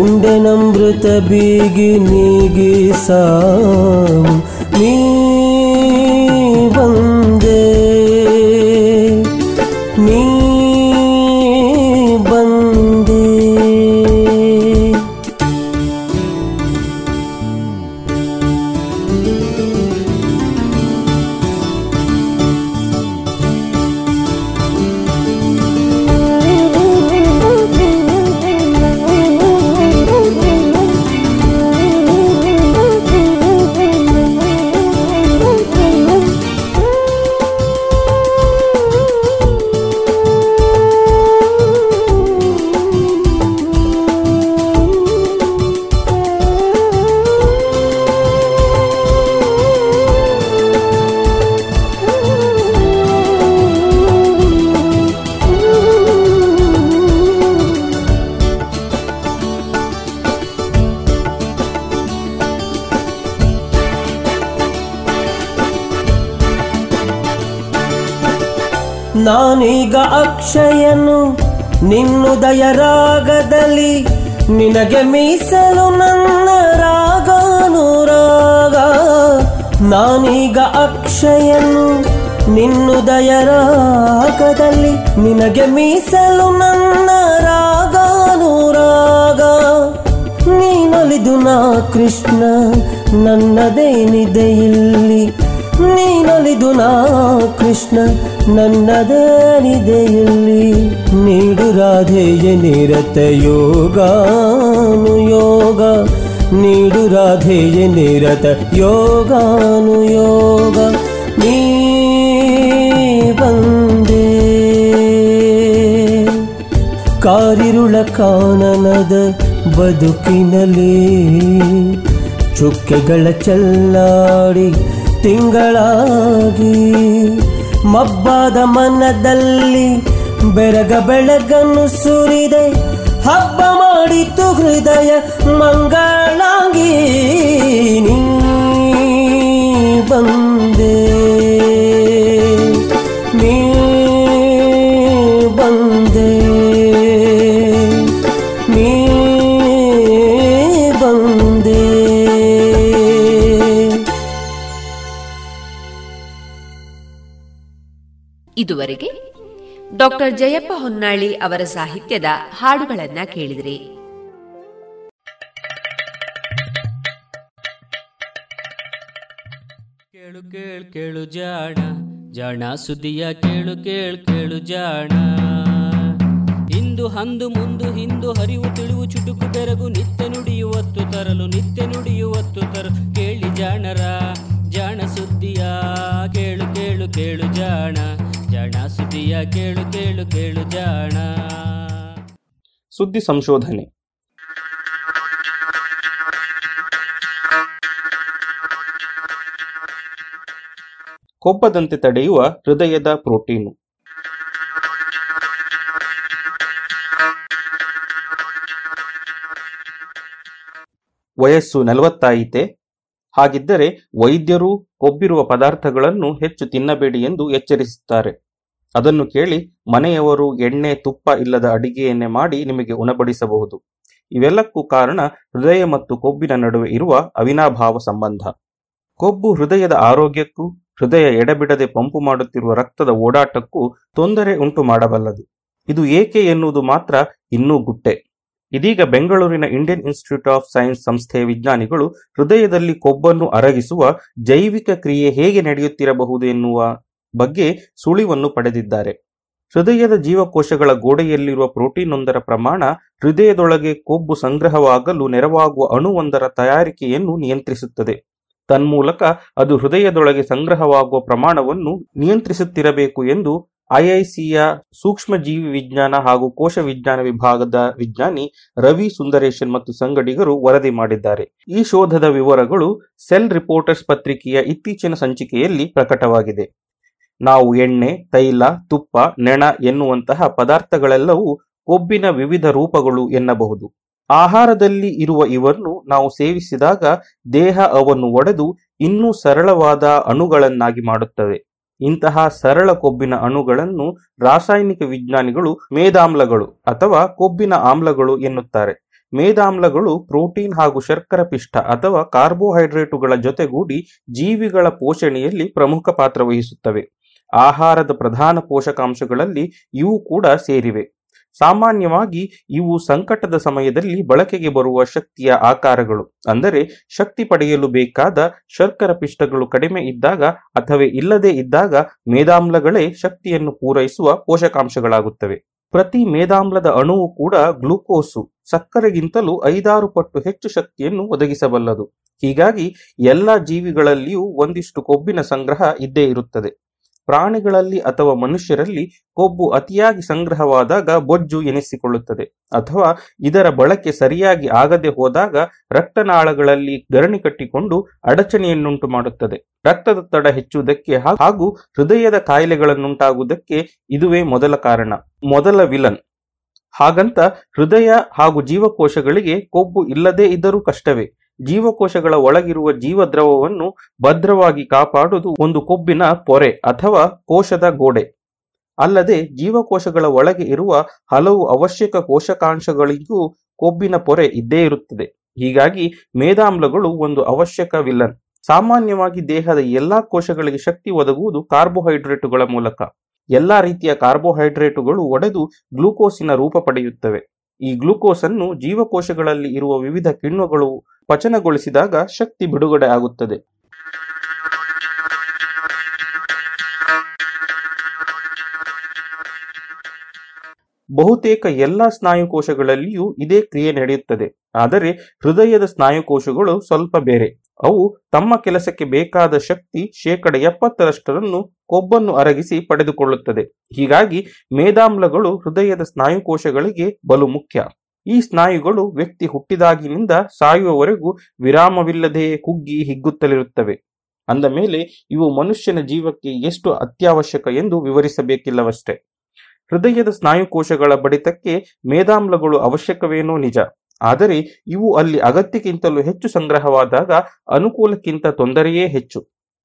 ಉಂಡೆ ನಮೃತ ಬೀಗಿ ನೀಗಿ ಸಾವು. ನೀ ನಾನೀಗ ಅಕ್ಷಯನು. ನಿನ್ನುದಯ ರಾಗದಲ್ಲಿ ನಿನಗೆ ಮೀಸಲು ನನ್ನ ರಾಗಾನುರಾಗ. ನಾನೀಗ ಅಕ್ಷಯನು ನಿನ್ನುದಯ ರಾಗದಲ್ಲಿ ನಿನಗೆ ಮೀಸಲು ನನ್ನ ರಾಗಾನುರಾಗ. ನೀನೊಲಿದು ನಾ ಕೃಷ್ಣ, ನನ್ನದೇನಿದೆ ಇಲ್ಲಿ? ನೀನೊಲಿದು ನಾ ಕೃಷ್ಣ ನನ್ನದೇನಿದೆ ಇಲ್ಲಿ ನೀಡು ರಾಧೆಯ ನಿರತ ಯೋಗಾನು ಯೋಗ ನೀಡು ರಾಧೆಯ ನಿರತ ಯೋಗಾನು ಯೋಗ ನೀ ಕಾರಿರುಳ ಕಾನನದ ಬದುಕಿನಲ್ಲಿ ಚುಕ್ಕೆಗಳ ಚಲ್ಲಾಡಿ ತಿಂಗಳಾಗಿ ಮಬ್ಬಾದ ಮನದಲ್ಲಿ ಬೆರಗ ಬೆಳಗನ್ನು ಸುರಿದೆ. ಹಬ್ಬ ಮಾಡಿತು ಹೃದಯ ಮಂಗಳಾಗಿ. ಇದುವರೆಗೆ ಡಾಕ್ಟರ್ ಜಯಪ್ಪ ಹೊನ್ನಾಳಿ ಅವರ ಸಾಹಿತ್ಯದ ಹಾಡುಗಳನ್ನ ಕೇಳಿದ್ರಿ. ಕೇಳು ಕೇಳು ಕೇಳು ಜಾಣ ಜಾಣ ಸುದಿಯ ಕೇಳು ಕೇಳು ಕೇಳು ಜಾಣ. ಇಂದು ಹಂದು ಮುಂದು ಹಿಂದು ಹರಿವು ತಿಳಿವು ಚುಟುಕು ಬೆರಗು ನಿತ್ಯ ನುಡಿಯುವತ್ತು ತರಲು, ನಿತ್ಯ ನುಡಿಯುವತ್ತು ತರಲು ಕೇಳಿ ಜಾಣರ, ಜಾಣ ಸುದ್ದಿಯ ಕೇಳು ಕೇಳು ಕೇಳು ಜಾಣ. ಜಾಣ, ಸುದ್ದಿಯ ಕೇಳು ಕೇಳು ಕೇಳು ಜಾಣ. ಸುದ್ದಿ ಸಂಶೋಧನೆ. ಕೊಬ್ಬದಂತೆ ತಡೆಯುವ ಹೃದಯದ ಪ್ರೋಟೀನು. ವಯಸ್ಸು ನಲವತ್ತಾಯಿತೆ? ಹಾಗಿದ್ದರೆ ವೈದ್ಯರು ಕೊಬ್ಬಿರುವ ಪದಾರ್ಥಗಳನ್ನು ಹೆಚ್ಚು ತಿನ್ನಬೇಡಿ ಎಂದು ಎಚ್ಚರಿಸುತ್ತಾರೆ. ಅದನ್ನು ಕೇಳಿ ಮನೆಯವರು ಎಣ್ಣೆ ತುಪ್ಪ ಇಲ್ಲದ ಅಡಿಗೆಯನ್ನೇ ಮಾಡಿ ನಿಮಗೆ ಉಣಬಡಿಸಬಹುದು. ಇವೆಲ್ಲಕ್ಕೂ ಕಾರಣ ಹೃದಯ ಮತ್ತು ಕೊಬ್ಬಿನ ನಡುವೆ ಇರುವ ಅವಿನಾಭಾವ ಸಂಬಂಧ. ಕೊಬ್ಬು ಹೃದಯದ ಆರೋಗ್ಯಕ್ಕೂ, ಹೃದಯ ಎಡಬಿಡದೆ ಪಂಪು ಮಾಡುತ್ತಿರುವ ರಕ್ತದ ಓಡಾಟಕ್ಕೂ ತೊಂದರೆ ಉಂಟು ಮಾಡಬಲ್ಲದು. ಇದು ಏಕೆ ಎನ್ನುವುದು ಮಾತ್ರ ಇನ್ನೂ ಗುಟ್ಟೆ. ಇದೀಗ ಬೆಂಗಳೂರಿನ ಇಂಡಿಯನ್ ಇನ್ಸ್ಟಿಟ್ಯೂಟ್ ಆಫ್ ಸೈನ್ಸ್ ಸಂಸ್ಥೆಯ ವಿಜ್ಞಾನಿಗಳು ಹೃದಯದಲ್ಲಿ ಕೊಬ್ಬನ್ನು ಅರಗಿಸುವ ಜೈವಿಕ ಕ್ರಿಯೆ ಹೇಗೆ ನಡೆಯುತ್ತಿರಬಹುದು ಎನ್ನುವ ಬಗ್ಗೆ ಸುಳಿವನ್ನು ಪಡೆದಿದ್ದಾರೆ. ಹೃದಯದ ಜೀವಕೋಶಗಳ ಗೋಡೆಯಲ್ಲಿರುವ ಪ್ರೋಟೀನೊಂದರ ಪ್ರಮಾಣ ಹೃದಯದೊಳಗೆ ಕೊಬ್ಬು ಸಂಗ್ರಹವಾಗಲು ನೆರವಾಗುವ ಅಣುವೊಂದರ ತಯಾರಿಕೆಯನ್ನು ನಿಯಂತ್ರಿಸುತ್ತದೆ. ತನ್ಮೂಲಕ ಅದು ಹೃದಯದೊಳಗೆ ಸಂಗ್ರಹವಾಗುವ ಪ್ರಮಾಣವನ್ನು ನಿಯಂತ್ರಿಸುತ್ತಿರಬೇಕು ಎಂದು ಐಐಸಿಯ ಸೂಕ್ಷ್ಮ ಜೀವಿ ವಿಜ್ಞಾನ ಹಾಗೂ ಕೋಶ ವಿಜ್ಞಾನ ವಿಭಾಗದ ವಿಜ್ಞಾನಿ ರವಿ ಸುಂದರೇಶನ್ ಮತ್ತು ಸಂಗಡಿಗರು ವರದಿ ಮಾಡಿದ್ದಾರೆ. ಈ ಶೋಧದ ವಿವರಗಳು ಸೆಲ್ ರಿಪೋರ್ಟರ್ಸ್ ಪತ್ರಿಕೆಯ ಇತ್ತೀಚಿನ ಸಂಚಿಕೆಯಲ್ಲಿ ಪ್ರಕಟವಾಗಿದೆ. ನಾವು ಎಣ್ಣೆ, ತೈಲ, ತುಪ್ಪ, ನೆಣ ಎನ್ನುವಂತಹ ಪದಾರ್ಥಗಳೆಲ್ಲವೂ ಕೊಬ್ಬಿನ ವಿವಿಧ ರೂಪಗಳು ಎನ್ನಬಹುದು. ಆಹಾರದಲ್ಲಿ ಇರುವ ಇವನ್ನು ನಾವು ಸೇವಿಸಿದಾಗ ದೇಹ ಅವನ್ನು ಒಡೆದು ಇನ್ನೂ ಸರಳವಾದ ಅಣುಗಳನ್ನಾಗಿ ಮಾಡುತ್ತವೆ. ಇಂತಹ ಸರಳ ಕೊಬ್ಬಿನ ಅಣುಗಳನ್ನು ರಾಸಾಯನಿಕ ವಿಜ್ಞಾನಿಗಳು ಮೇದಾಮ್ಲಗಳು ಅಥವಾ ಕೊಬ್ಬಿನ ಆಮ್ಲಗಳು ಎನ್ನುತ್ತಾರೆ. ಮೇದಾಮ್ಲಗಳು ಪ್ರೋಟೀನ್ ಹಾಗೂ ಶರ್ಕರ ಪಿಷ್ಟ ಅಥವಾ ಕಾರ್ಬೋಹೈಡ್ರೇಟುಗಳ ಜೊತೆಗೂಡಿ ಜೀವಿಗಳ ಪೋಷಣೆಯಲ್ಲಿ ಪ್ರಮುಖ ಪಾತ್ರ ವಹಿಸುತ್ತವೆ. ಆಹಾರದ ಪ್ರಧಾನ ಪೋಷಕಾಂಶಗಳಲ್ಲಿ ಇವು ಕೂಡ ಸೇರಿವೆ. ಸಾಮಾನ್ಯವಾಗಿ ಇವು ಸಂಕಟದ ಸಮಯದಲ್ಲಿ ಬಳಕೆಗೆ ಬರುವ ಶಕ್ತಿಯ ಆಕಾರಗಳು, ಅಂದರೆ ಶಕ್ತಿ ಪಡೆಯಲು ಬೇಕಾದ ಶರ್ಕರ ಪಿಷ್ಟಗಳು ಕಡಿಮೆ ಇದ್ದಾಗ ಅಥವಾ ಇಲ್ಲದೇ ಇದ್ದಾಗ ಮೇದಾಮ್ಲಗಳೇ ಶಕ್ತಿಯನ್ನು ಪೂರೈಸುವ ಪೋಷಕಾಂಶಗಳಾಗುತ್ತವೆ. ಪ್ರತಿ ಮೇದಾಮ್ಲದ ಅಣುವು ಕೂಡ ಗ್ಲೂಕೋಸು, ಸಕ್ಕರೆಗಿಂತಲೂ ಐದಾರು ಪಟ್ಟು ಹೆಚ್ಚು ಶಕ್ತಿಯನ್ನು ಒದಗಿಸಬಲ್ಲದು. ಹೀಗಾಗಿ ಎಲ್ಲ ಜೀವಿಗಳಲ್ಲಿಯೂ ಒಂದಿಷ್ಟು ಕೊಬ್ಬಿನ ಸಂಗ್ರಹ ಇದ್ದೇ ಇರುತ್ತದೆ. ಪ್ರಾಣಿಗಳಲ್ಲಿ ಅಥವಾ ಮನುಷ್ಯರಲ್ಲಿ ಕೊಬ್ಬು ಅತಿಯಾಗಿ ಸಂಗ್ರಹವಾದಾಗ ಬೊಜ್ಜು ಎನಿಸಿಕೊಳ್ಳುತ್ತದೆ. ಅಥವಾ ಇದರ ಬಳಕೆ ಸರಿಯಾಗಿ ಆಗದೆ ಹೋದಾಗ ರಕ್ತನಾಳಗಳಲ್ಲಿ ಗರಣಿ ಕಟ್ಟಿಕೊಂಡು ಅಡಚಣೆಯನ್ನುಂಟು ಮಾಡುತ್ತದೆ. ರಕ್ತದೊತ್ತಡ ಹೆಚ್ಚುವುದಕ್ಕೆ ಹಾಗೂ ಹೃದಯದ ಕಾಯಿಲೆಗಳನ್ನುಂಟಾಗುವುದಕ್ಕೆ ಇದುವೇ ಮೊದಲ ಕಾರಣ. ಮೊದಲ ವಿಲನ್. ಹಾಗಂತ ಹೃದಯ ಹಾಗೂ ಜೀವಕೋಶಗಳಿಗೆ ಕೊಬ್ಬು ಇಲ್ಲದೇ ಇದ್ದರೂ ಕಷ್ಟವೇ. ಜೀವಕೋಶಗಳ ಒಳಗಿರುವ ಜೀವದ್ರವವನ್ನು ಭದ್ರವಾಗಿ ಕಾಪಾಡುವುದು ಒಂದು ಕೊಬ್ಬಿನ ಪೊರೆ ಅಥವಾ ಕೋಶದ ಗೋಡೆ. ಅಲ್ಲದೆ ಜೀವಕೋಶಗಳ ಒಳಗೆ ಇರುವ ಹಲವು ಅವಶ್ಯಕ ಕೋಶಕಾಂಶಗಳಿಗೂ ಕೊಬ್ಬಿನ ಪೊರೆ ಇದ್ದೇ ಇರುತ್ತದೆ. ಹೀಗಾಗಿ ಮೇದಾಮ್ಲಗಳು ಒಂದು ಅವಶ್ಯಕ ವಿಲನ್ ಸಾಮಾನ್ಯವಾಗಿ ದೇಹದ ಎಲ್ಲಾ ಕೋಶಗಳಿಗೆ ಶಕ್ತಿ ಒದಗುವುದು ಕಾರ್ಬೋಹೈಡ್ರೇಟುಗಳ ಮೂಲಕ. ಎಲ್ಲಾ ರೀತಿಯ ಕಾರ್ಬೋಹೈಡ್ರೇಟುಗಳು ಒಡೆದು ಗ್ಲೂಕೋಸಿನ ರೂಪ ಪಡೆಯುತ್ತವೆ. ಈ ಗ್ಲೂಕೋಸ್ ಅನ್ನು ಜೀವಕೋಶಗಳಲ್ಲಿ ಇರುವ ವಿವಿಧ ಕಿಣ್ವಗಳು ಪಚನಗೊಳಿಸಿದಾಗ ಶಕ್ತಿ ಬಿಡುಗಡೆ ಆಗುತ್ತದೆ. ಬಹುತೇಕ ಎಲ್ಲ ಸ್ನಾಯುಕೋಶಗಳಲ್ಲಿಯೂ ಇದೇ ಕ್ರಿಯೆ ನಡೆಯುತ್ತದೆ. ಆದರೆ ಹೃದಯದ ಸ್ನಾಯುಕೋಶಗಳು ಸ್ವಲ್ಪ ಬೇರೆ. ಅವು ತಮ್ಮ ಕೆಲಸಕ್ಕೆ ಬೇಕಾದ ಶಕ್ತಿ ಶೇಕಡ ಎಪ್ಪತ್ತರಷ್ಟರನ್ನು ಕೊಬ್ಬನ್ನು ಅರಗಿಸಿ ಪಡೆದುಕೊಳ್ಳುತ್ತದೆ. ಹೀಗಾಗಿ ಮೇದಾಮ್ಲಗಳು ಹೃದಯದ ಸ್ನಾಯುಕೋಶಗಳಿಗೆ ಬಲು ಮುಖ್ಯ. ಈ ಸ್ನಾಯುಗಳು ವ್ಯಕ್ತಿ ಹುಟ್ಟಿದಾಗಿನಿಂದ ಸಾಯುವವರೆಗೂ ವಿರಾಮವಿಲ್ಲದೆಯೇ ಕುಗ್ಗಿ ಹಿಗ್ಗುತ್ತಲಿರುತ್ತವೆ. ಅಂದ ಮೇಲೆ ಇವು ಮನುಷ್ಯನ ಜೀವಕ್ಕೆ ಎಷ್ಟು ಅತ್ಯವಶ್ಯಕ ಎಂದು ವಿವರಿಸಬೇಕಿಲ್ಲವಷ್ಟೇ. ಹೃದಯದ ಸ್ನಾಯುಕೋಶಗಳ ಬಡಿತಕ್ಕೆ ಮೇದಾಮ್ಲಗಳು ಅವಶ್ಯಕವೇನೋ ನಿಜ. ಆದರೆ ಇವು ಅಲ್ಲಿ ಅಗತ್ಯಕ್ಕಿಂತಲೂ ಹೆಚ್ಚು ಸಂಗ್ರಹವಾದಾಗ ಅನುಕೂಲಕ್ಕಿಂತ ತೊಂದರೆಯೇ ಹೆಚ್ಚು.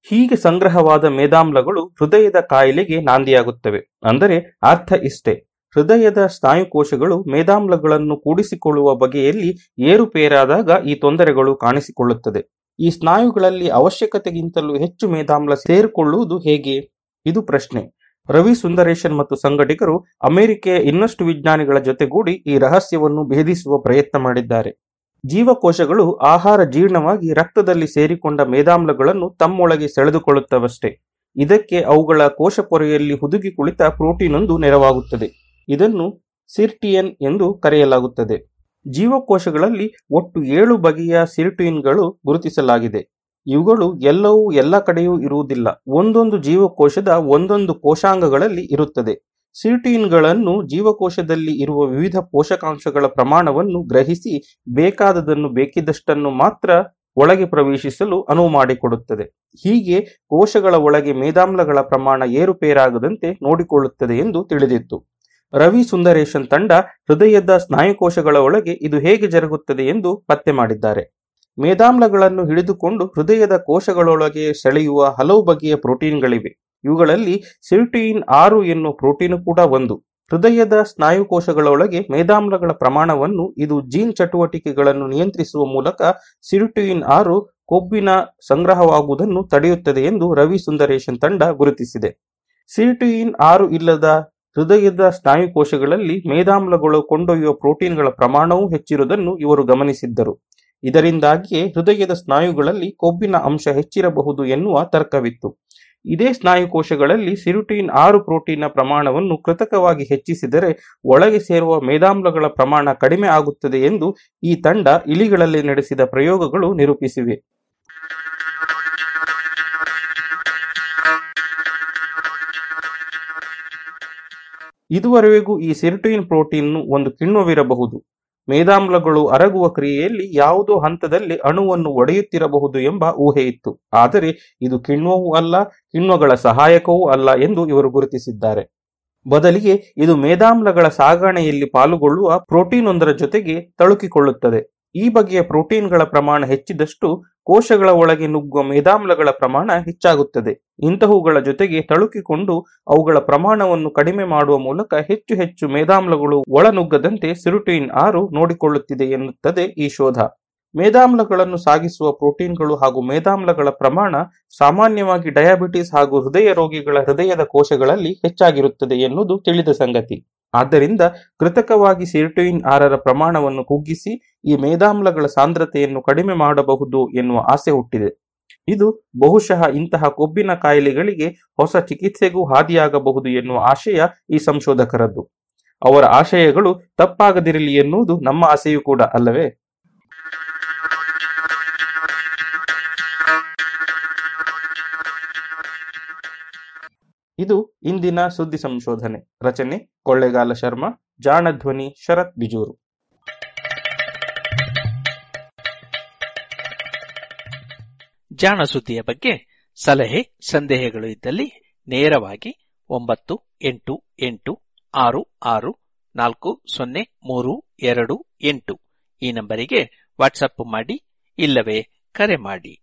ಹೀಗೆ ಸಂಗ್ರಹವಾದ ಮೇದಾಮ್ಲಗಳು ಹೃದಯದ ಕಾಯಿಲೆಗೆ ನಾಂದಿಯಾಗುತ್ತವೆ. ಅಂದರೆ ಅರ್ಥ ಇಷ್ಟೇ. ಹೃದಯದ ಸ್ನಾಯುಕೋಶಗಳು ಮೇದಾಮ್ಲಗಳನ್ನು ಕೂಡಿಸಿಕೊಳ್ಳುವ ಬಗೆಯಲ್ಲಿ ಏರುಪೇರಾದಾಗ ಈ ತೊಂದರೆಗಳು ಕಾಣಿಸಿಕೊಳ್ಳುತ್ತದೆ. ಈ ಸ್ನಾಯುಗಳಲ್ಲಿ ಅವಶ್ಯಕತೆಗಿಂತಲೂ ಹೆಚ್ಚು ಮೇದಾಮ್ಲ ಸೇರಿಕೊಳ್ಳುವುದು ಹೇಗೆ? ಇದು ಪ್ರಶ್ನೆ. ರವಿ ಸುಂದರೇಶನ್ ಮತ್ತು ಸಂಘಟಕರು ಅಮೆರಿಕೆಯ ಇನ್ನಷ್ಟು ವಿಜ್ಞಾನಿಗಳ ಜೊತೆಗೂಡಿ ಈ ರಹಸ್ಯವನ್ನು ಭೇದಿಸುವ ಪ್ರಯತ್ನ ಮಾಡಿದ್ದಾರೆ. ಜೀವಕೋಶಗಳು ಆಹಾರ ಜೀರ್ಣವಾಗಿ ರಕ್ತದಲ್ಲಿ ಸೇರಿಕೊಂಡ ಮೇದಾಮ್ಲಗಳನ್ನು ತಮ್ಮೊಳಗೆ ಸೆಳೆದುಕೊಳ್ಳುತ್ತವಷ್ಟೇ. ಇದಕ್ಕೆ ಅವುಗಳ ಕೋಶ ಪೊರೆಯಲ್ಲಿ ಹುದುಗಿ ಕುಳಿತ ಪ್ರೋಟೀನ್ ಒಂದು ನೆರವಾಗುತ್ತದೆ. ಇದನ್ನು ಸಿರ್ಟಿಯನ್ ಎಂದು ಕರೆಯಲಾಗುತ್ತದೆ. ಜೀವಕೋಶಗಳಲ್ಲಿ ಒಟ್ಟು ಏಳು ಬಗೆಯ ಸಿರ್ಟಿನ್ಗಳು ಗುರುತಿಸಲಾಗಿದೆ. ಇವುಗಳು ಎಲ್ಲವೂ ಎಲ್ಲ ಕಡೆಯೂ ಇರುವುದಿಲ್ಲ. ಒಂದೊಂದು ಜೀವಕೋಶದ ಒಂದೊಂದು ಕೋಶಾಂಗಗಳಲ್ಲಿ ಇರುತ್ತದೆ. ಸಿರ್ಟಿಯನ್ಗಳನ್ನು ಜೀವಕೋಶದಲ್ಲಿ ಇರುವ ವಿವಿಧ ಪೋಷಕಾಂಶಗಳ ಪ್ರಮಾಣವನ್ನು ಗ್ರಹಿಸಿ ಬೇಕಾದದನ್ನು ಬೇಕಿದ್ದಷ್ಟನ್ನು ಮಾತ್ರ ಒಳಗೆ ಪ್ರವೇಶಿಸಲು ಅನುವು ಮಾಡಿಕೊಡುತ್ತದೆ. ಹೀಗೆ ಕೋಶಗಳ ಒಳಗೆ ಮೇದಾಮ್ಲಗಳ ಪ್ರಮಾಣ ಏರುಪೇರಾಗದಂತೆ ನೋಡಿಕೊಳ್ಳುತ್ತದೆ ಎಂದು ತಿಳಿದಿತ್ತು. ರವಿ ಸುಂದರೇಶನ್ ತಂಡ ಹೃದಯದ ಸ್ನಾಯುಕೋಶಗಳ ಒಳಗೆ ಇದು ಹೇಗೆ ಜರುಗುತ್ತದೆ ಎಂದು ಪತ್ತೆ ಮಾಡಿದ್ದಾರೆ. ಮೇದಾಮ್ಲಗಳನ್ನು ಹಿಡಿದುಕೊಂಡು ಹೃದಯದ ಕೋಶಗಳೊಳಗೆ ಸೆಳೆಯುವ ಹಲವು ಬಗೆಯ ಪ್ರೋಟೀನ್ಗಳಿವೆ. ಇವುಗಳಲ್ಲಿ ಸಿರ್ಟೀನ್ ಆರು ಎನ್ನುವ ಪ್ರೋಟೀನ್ ಕೂಡ ಒಂದು. ಹೃದಯದ ಸ್ನಾಯುಕೋಶಗಳೊಳಗೆ ಮೇದಾಮ್ಲಗಳ ಪ್ರಮಾಣವನ್ನು ಇದು ಜೀನ್ ಚಟುವಟಿಕೆಗಳನ್ನು ನಿಯಂತ್ರಿಸುವ ಮೂಲಕ ಸಿರ್ಟೀನ್ ಆರು ಕೊಬ್ಬಿನ ಸಂಗ್ರಹವಾಗುವುದನ್ನು ತಡೆಯುತ್ತದೆ ಎಂದು ರವಿ ಸುಂದರೇಶನ್ ತಂಡ ಗುರುತಿಸಿದೆ. ಸಿರ್ಟೀನ್ ಆರು ಇಲ್ಲದ ಹೃದಯದ ಸ್ನಾಯು ಕೋಶಗಳಲ್ಲಿ ಮೇದಾಮ್ಲಗಳು ಕೊಂಡೊಯ್ಯುವ ಪ್ರೋಟೀನ್ಗಳ ಪ್ರಮಾಣವೂ ಹೆಚ್ಚಿರುವುದನ್ನು ಇವರು ಗಮನಿಸಿದ್ದರು. ಇದರಿಂದಾಗಿಯೇ ಹೃದಯದ ಸ್ನಾಯುಗಳಲ್ಲಿ ಕೊಬ್ಬಿನ ಅಂಶ ಹೆಚ್ಚಿರಬಹುದು ಎನ್ನುವ ತರ್ಕವಿತ್ತು. ಇದೇ ಸ್ನಾಯು ಕೋಶಗಳಲ್ಲಿ ಸಿರುಟೀನ್ ಆರು ಪ್ರೋಟೀನ್ನ ಪ್ರಮಾಣವನ್ನು ಕೃತಕವಾಗಿ ಹೆಚ್ಚಿಸಿದರೆ ಒಳಗೆ ಸೇರುವ ಮೇಧಾಮ್ಲಗಳ ಪ್ರಮಾಣ ಕಡಿಮೆ ಆಗುತ್ತದೆ ಎಂದು ಈ ತಂಡ ಇಲಿಗಳಲ್ಲಿ ನಡೆಸಿದ ಪ್ರಯೋಗಗಳು ನಿರೂಪಿಸಿವೆ. ಇದುವರೆಗೂ ಈ ಸಿರ್ಟುಯಿನ್ ಪ್ರೋಟೀನ್ ಒಂದು ಕಿಣ್ವವಿರಬಹುದು. ಮೇದಾಮ್ಲಗಳು ಅರಗುವ ಕ್ರಿಯೆಯಲ್ಲಿ ಯಾವುದೋ ಹಂತದಲ್ಲಿ ಅಣುವನ್ನು ಒಡೆಯುತ್ತಿರಬಹುದು ಎಂಬ ಊಹೆ ಇತ್ತು. ಆದರೆ ಇದು ಕಿಣ್ವವೂ ಅಲ್ಲ, ಕಿಣ್ವಗಳ ಸಹಾಯಕವೂ ಅಲ್ಲ ಎಂದು ಇವರು ಗುರುತಿಸಿದ್ದಾರೆ. ಬದಲಿಗೆ ಇದು ಮೇದಾಮ್ಲಗಳ ಸಾಗಣೆಯಲ್ಲಿ ಪಾಲುಗೊಳ್ಳುವ ಪ್ರೋಟೀನ್ ಒಂದರ ಜೊತೆಗೆ ತಳುಕಿಕೊಳ್ಳುತ್ತದೆ. ಈ ಬಗೆಯ ಪ್ರೋಟೀನ್ಗಳ ಪ್ರಮಾಣ ಹೆಚ್ಚಿದಷ್ಟು ಕೋಶಗಳ ಒಳಗೆ ನುಗ್ಗುವ ಮೇದಾಮ್ಲಗಳ ಪ್ರಮಾಣ ಹೆಚ್ಚಾಗುತ್ತದೆ. ಇಂತಹವುಗಳ ಜೊತೆಗೆ ತಳುಕಿಕೊಂಡು ಅವುಗಳ ಪ್ರಮಾಣವನ್ನು ಕಡಿಮೆ ಮಾಡುವ ಮೂಲಕ ಹೆಚ್ಚು ಹೆಚ್ಚು ಮೇದಾಮ್ಲಗಳು ಒಳನುಗ್ಗದಂತೆ ಸಿರುಟೀನ್ ಆರು ನೋಡಿಕೊಳ್ಳುತ್ತಿದೆ ಎನ್ನುತ್ತದೆ ಈ ಶೋಧ. ಮೇದಾಮ್ಲಗಳನ್ನು ಸಾಗಿಸುವ ಪ್ರೋಟೀನ್ಗಳು ಹಾಗೂ ಮೇದಾಮ್ಲಗಳ ಪ್ರಮಾಣ ಸಾಮಾನ್ಯವಾಗಿ ಡಯಾಬಿಟಿಸ್ ಹಾಗೂ ಹೃದಯ ರೋಗಿಗಳ ಹೃದಯದ ಕೋಶಗಳಲ್ಲಿ ಹೆಚ್ಚಾಗಿರುತ್ತದೆ ಎನ್ನುವುದು ತಿಳಿದ ಸಂಗತಿ. ಆದ್ದರಿಂದ ಕೃತಕವಾಗಿ ಸಿರ್ಟೋಯಿನ್ ಆರರ ಪ್ರಮಾಣವನ್ನು ಕುಗ್ಗಿಸಿ ಈ ಮೇದಾಮ್ಲಗಳ ಸಾಂದ್ರತೆಯನ್ನು ಕಡಿಮೆ ಮಾಡಬಹುದು ಎನ್ನುವ ಆಸೆ ಹುಟ್ಟಿದೆ. ಇದು ಬಹುಶಃ ಇಂತಹ ಕೊಬ್ಬಿನ ಕಾಯಿಲೆಗಳಿಗೆ ಹೊಸ ಚಿಕಿತ್ಸೆಗೂ ಹಾದಿಯಾಗಬಹುದು ಎನ್ನುವ ಆಶಯ ಈ ಸಂಶೋಧಕರದ್ದು. ಅವರ ಆಶಯಗಳು ತಪ್ಪಾಗದಿರಲಿ ಎನ್ನುವುದು ನಮ್ಮ ಆಸೆಯೂ ಕೂಡ ಅಲ್ಲವೇ? ಇದು ಇಂದಿನ ಸುದ್ದಿ ಸಂಶೋಧನೆ. ರಚನೆ ಕೊಳ್ಳೇಗಾಲ ಶರ್ಮಾ, ಜಾಣಧ್ವನಿ ಶರತ್ ಬಿಜೂರು. ಜಾಣ ಸುದ್ದಿಯ ಬಗ್ಗೆ ಸಲಹೆ, ಸಂದೇಹಗಳು ಇದ್ದಲ್ಲಿ ನೇರವಾಗಿ ಒಂಬತ್ತು, ಎಂಟು ಎಂಟು, ಆರು ಆರು, ನಾಲ್ಕು, ಸೊನ್ನೆ, ಮೂರು, ಎರಡು, ಎಂಟು ಈ ನಂಬರಿಗೆ ವಾಟ್ಸಪ್ ಮಾಡಿ ಇಲ್ಲವೇ ಕರೆ ಮಾಡಿ.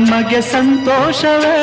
ನಮಗೆ ಸಂತೋಷವೇ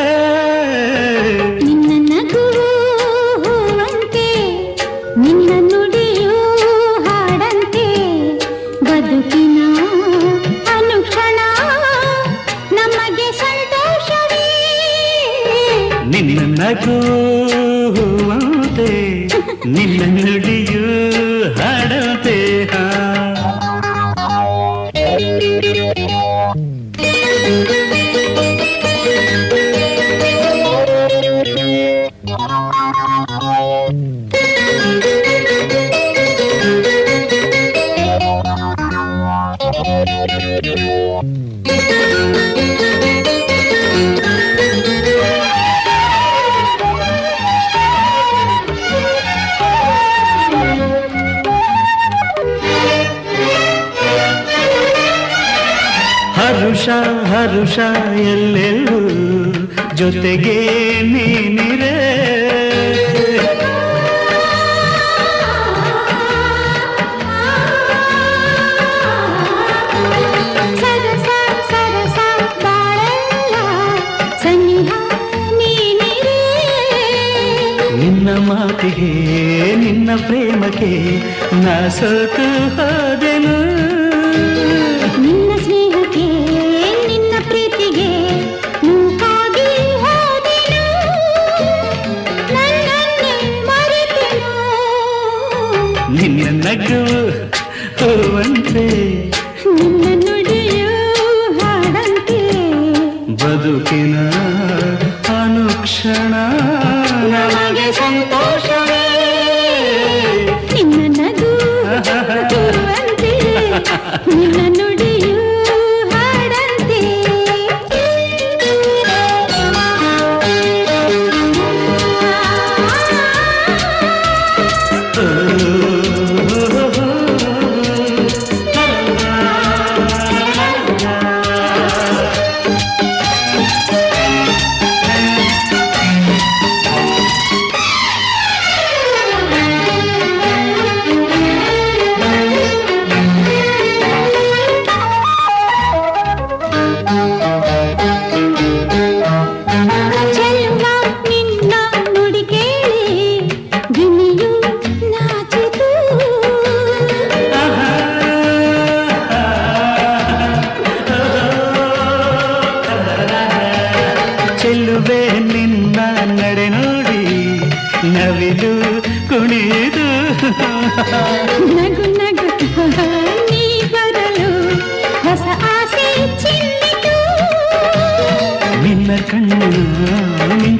ಎಲ್ಲೆಲ್ಲೂ ಜೊತೆಗೆ ನೀನಿರೆ. ನಿನ್ನ ಮಾತಿಗೆ ನಿನ್ನ ಪ್ರೇಮಕ್ಕೆ ನಾ ಸೋತು ಹೋ मिलन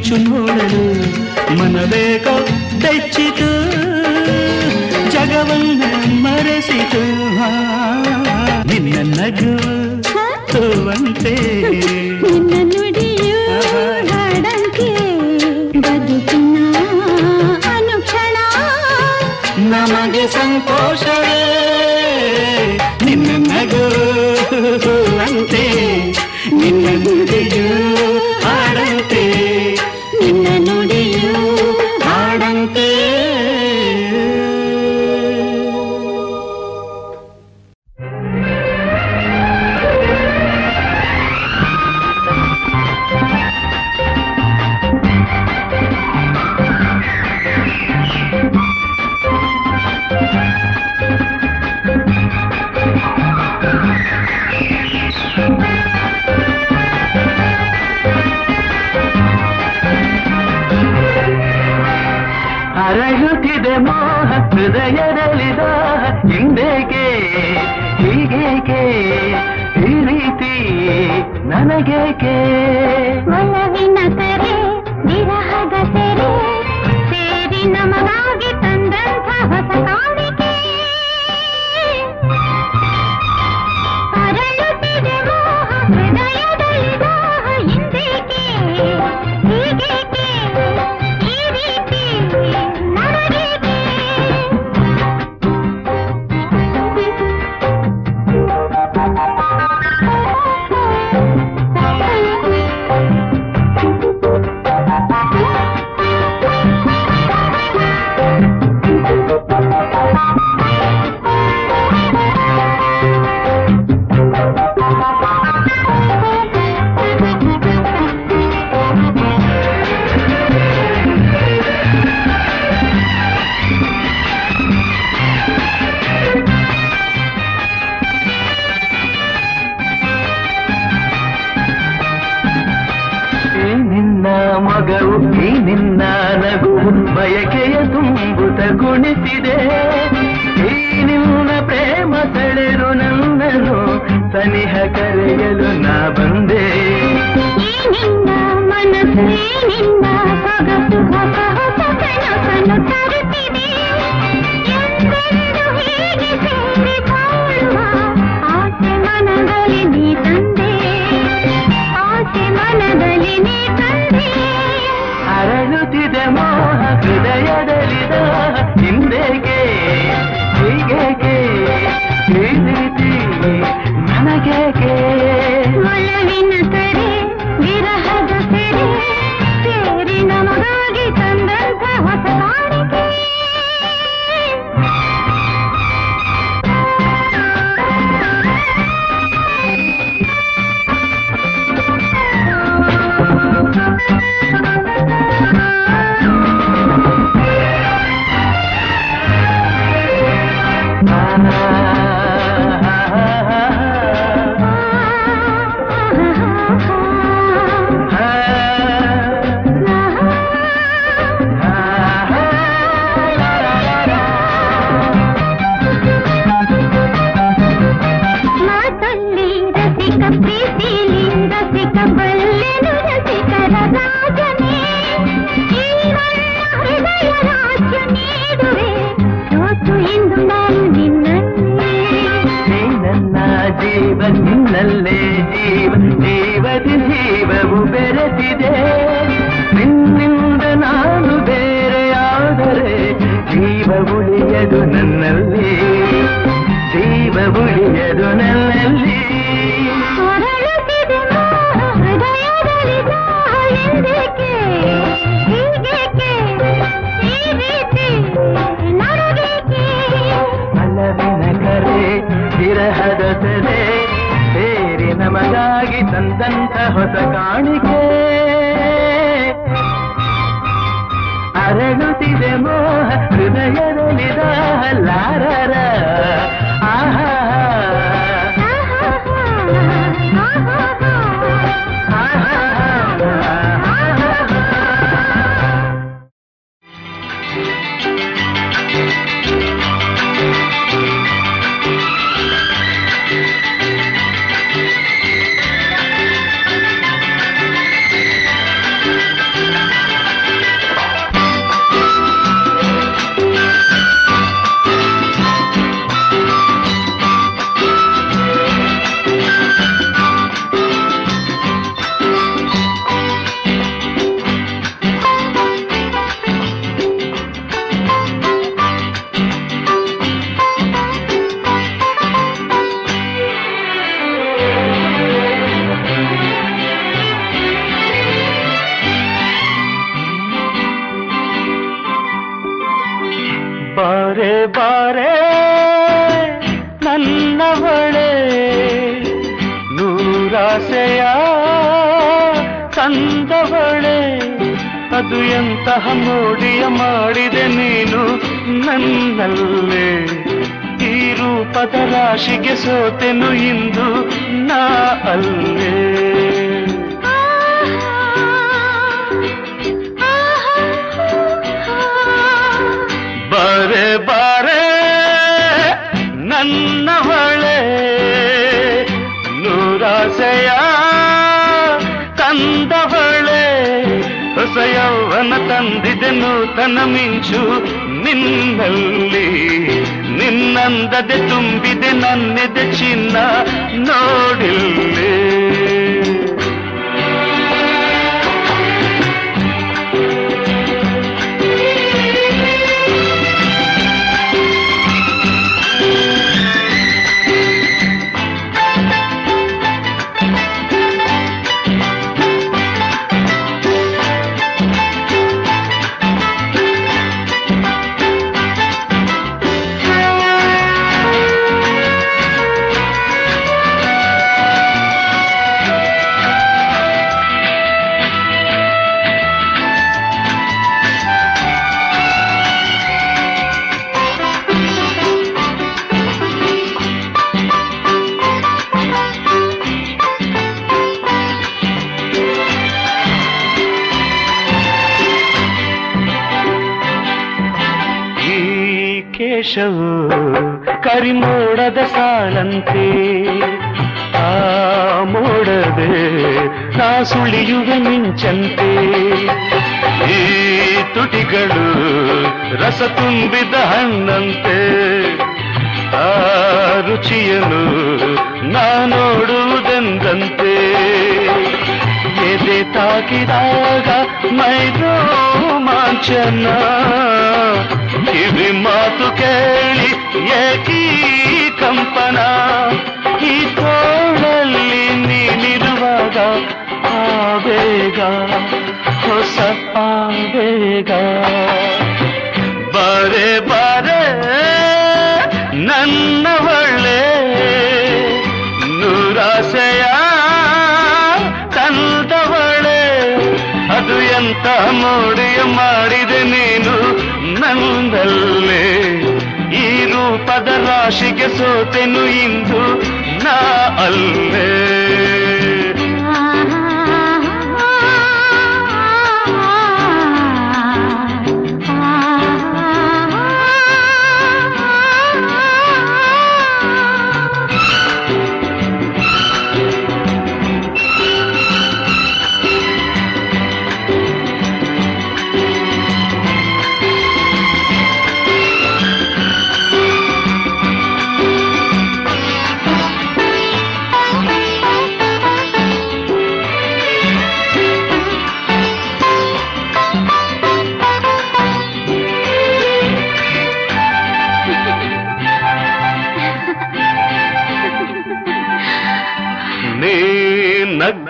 ಮಿಂಚು ನೋಡಲು ಮನಬೇಕೋ ಬೆಚ್ಚಿತು ಜಗವನ್ನ ಮರೆಸಿತು. ನಿನ್ನ ನಗು ತೋವಂತೆ ನಿನ್ನ ನುಡಿಯು ಹಾಡಂತೆ. ಬದುಕಿನ ಅನುಕ್ಷಣ. ನಮಗೆ ಸಂತೋಷ ನಿನ್ನ ನಗು ಅಂತೆ ನಿನ್ನ ನುಡಿಯು ಬೆರೆತಿದೆ ವೇಷವು ಕರಿಮೋಡದ ಸಾಲಂತೆ. ಆ ಮೋಡದೆ ನಾ ಸುಳಿಯುವೆ ಮಿಂಚಂತೆ ಈ ತುಟಿಗಳು ರಸ ತುಂಬಿದ ಹಣ್ಣಂತೆ. ಆ ರುಚಿಯನು ನಾ ನೋಡುವುದೆಂದಂತೆ. ಎದೆ ತಾಕಿದಾಗ ಮೈದೋ ಮಾಂಚನ ಕಿವಿ ಮಾತು ಕೇಳಿ ಏಕೀ ಕಂಪನ. ಈ ತೋಳಲ್ಲಿ ನೀನಿರುವಾಗ ಆವೇಗ ಹೊಸ ಆವೇಗ ಬಾರೆ ಬಾರೆ ನನ್ನವಳೆ ಮೋಡಿಯ ಮಾಡಿದೆ ನೀನು ನಂದಲ್ಲೇ ಈ ರೂಪದ ರಾಶಿಗೆ ಸೋತೆನು ಇಂದು ನಾ ಅಲ್ಲೇ.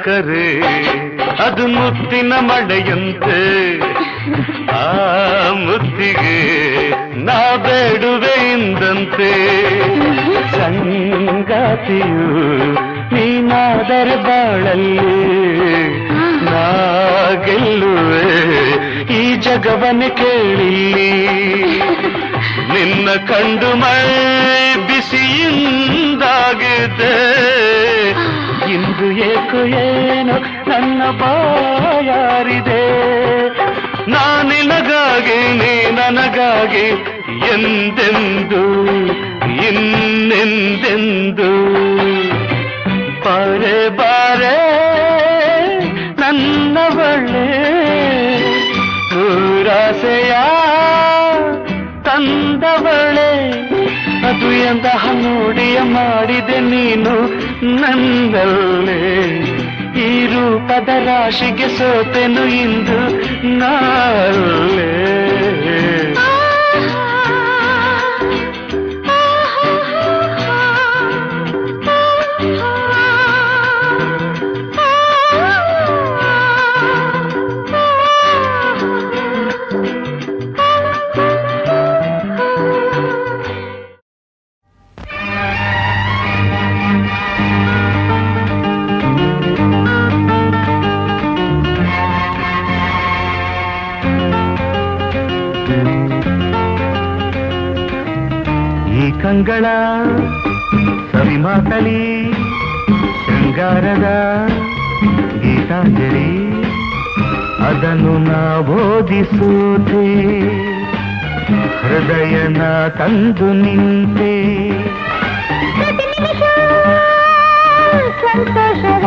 ನಕ್ಕರೆ ಅದು ಮುತ್ತಿನ ಮಳೆಯಂತೆ. ಆ ಮುತ್ತಿಗೆ ನಾ ಬೇಡುವೆ ಎಂದಂತೆ ಸಂಗಾತಿಯು ನೀನಾದರೆ ಬಾಳಲ್ಲಿ. ನಾ ಗೆಲ್ಲುವೆ ಈ ಜಗವನ ಕೇಳಿಲ್ಲಿ. ನಿನ್ನ ಕಂಡು ಮೈ ಬಿಸಿಯಿಂದಾಗಿದೆ ಇಂದು ಏಕು ಏನೋ ನನ್ನ ಬಾಯಾರಿದೆ. ನಾನಿನಗಾಗಿ, ನೀ ನನಗಾಗಿ ಎಂದೆಂದು, ಇನ್ನೆಂದೆಂದು. ಬಾರೆ ಬಾರೆ ನನ್ನವಳೆ ನೂರಾಸೆಯ ತಂದವಳೆ. ಎಂತಹ ನೋಡಿಯ ಮಾಡಿದೆ ನೀನು ನನ್ನಲ್ಲೇ. ಈ ರೂಪದ ರಾಶಿಗೆ ಸೋತೆನು ಇಂದು ನಾಳೆ. ಕಂಗಳ ಸವಿ ಮಾತಲಿ ಶೃಂಗಾರದ ಗೀತಾಂಜಲಿ. ಅದನ್ನು ನಾ ಬೋಧಿಸೋದೆ ಹೃದಯನ ತಂದು ನಿಂತೆ. ಸಂತೋಷದ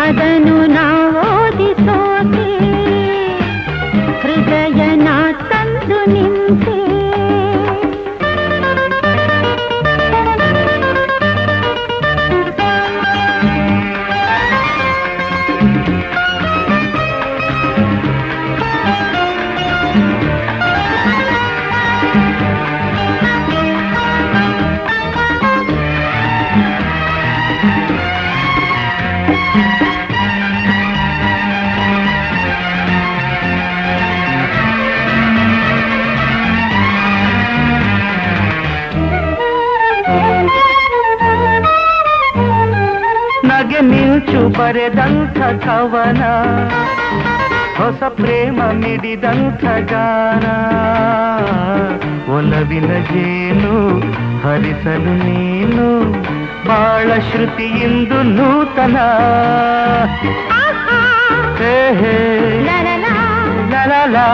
ಅದನ್ನು ನಾವು ಬರೆದಂಥ ಕವನ ಹೊಸ ಪ್ರೇಮ ಮಿಡಿದಂಥ ಗಾನ. ಒಲವಿನ ಜೇನು ಹರಿಸಲು ನೀನು ಬಾಳ ಶ್ರುತಿಯಿಂದು ನೂತನ. ಹೇ ಹೇ ಲಲಲಾ.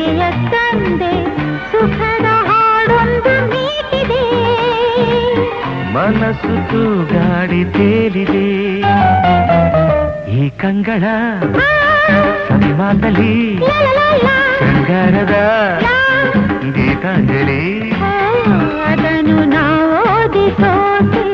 ಬಯಕೆಯ ತಂದೆ ಸುಖದ ಹಾಡೊಂದು ನೀಡಿದೆ ಮನಸ್ಸು ತೂಗಾಡಿ ತೇಲಿದೆ. ಈ ಕಂಗಳ ಸವಿಮಾತಲಿ ಶೃಂಗಾರದ ಗೀತಾಂಜಲಿ ಅದನ್ನು ನಾವು ಓದಿಸೋತೆ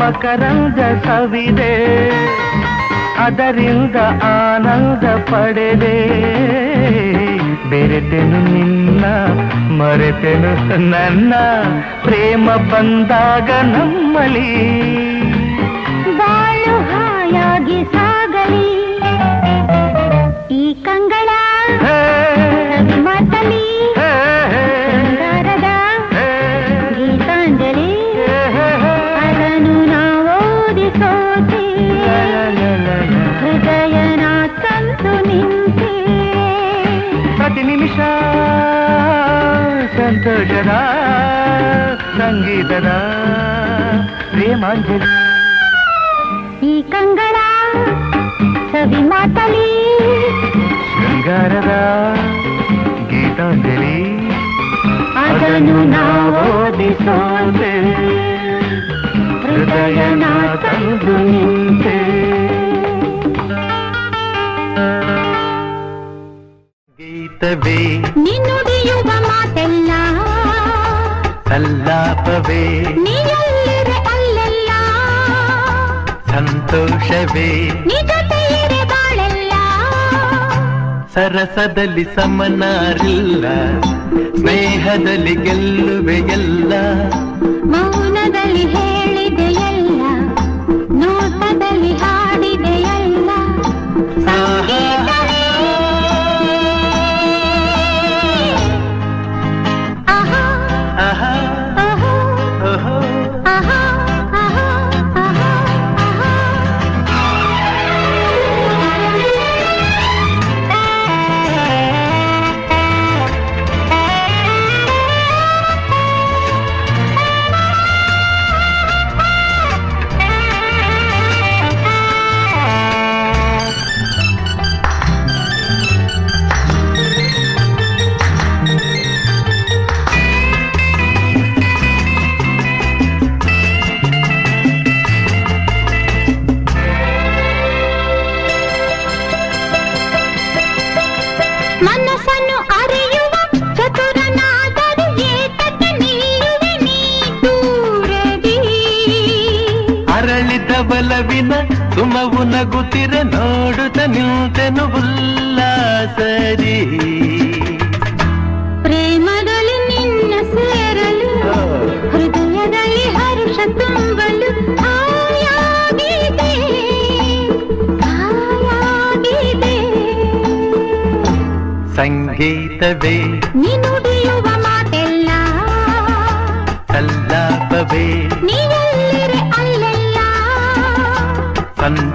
ಮಕರಂದ ಸವಿದೆ. ಅದರಿಂದ ಆನಂದ ಪಡೆದೆ. ಬೆರೆತೆನು ನಿನ್ನ ಮರೆತೆನು ನನ್ನ. ಪ್ರೇಮ ಬಂದಾಗ ನಮ್ಮಲಿ ಸಂತೋಷದ ಸಂಗೀತದ ಪ್ರೇಮಾಂಜಲಿ ಈ ಕಂಗಳ ಸವಿ ಮಾತಲಿ. ಶೃಂಗಾರದ ಗೀತಾಂಜಲಿ. ಅದನ್ನು ನಾವು ಓದಿಸೋತೆ. ಹೃದಯನ ತಂದು ನಿಂತೆ. ಗೀತವೇ. ನಿನ್ನುಡಿಯುವ ಅಲ್ಲೆಲ್ಲ. ಸಂತೋಷವೇ. ಸರಸದಲ್ಲಿ ಸಮನಾರಿಲ್ಲ. ಸ್ನೇಹದಲ್ಲಿ ಗೆಲ್ಲುವೆ ಎಲ್ಲ ಮೌನದಲ್ಲಿ ಹೇಳಿದೆಯಲ್ಲ ಬಲವಿನ ಸುಮವು ನಗುತ್ತಿರ ನೋಡುತ್ತ ನಿಂತೆನು ಉಲ್ಲಾಸರಿ. ಪ್ರೇಮದಲ್ಲಿ ನಿನ್ನ ಸೇರಲು ಹೃದಯದಲ್ಲಿ ಹರ್ಷ ತುಂಬಲು ಸಂಗೀತವೇ ನೀನುಡಿಯುವ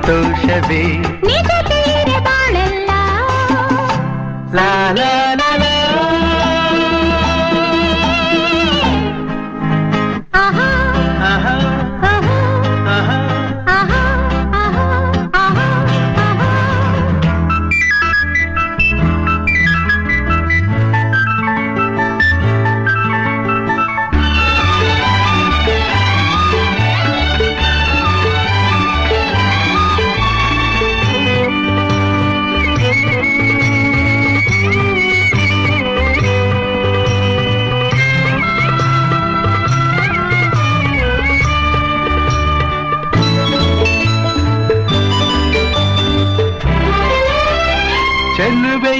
ಸಂತೋಷವೇ? ನಿಜ ತೀರೆ ಬಾಳೆಲ್ಲ. ಲಾ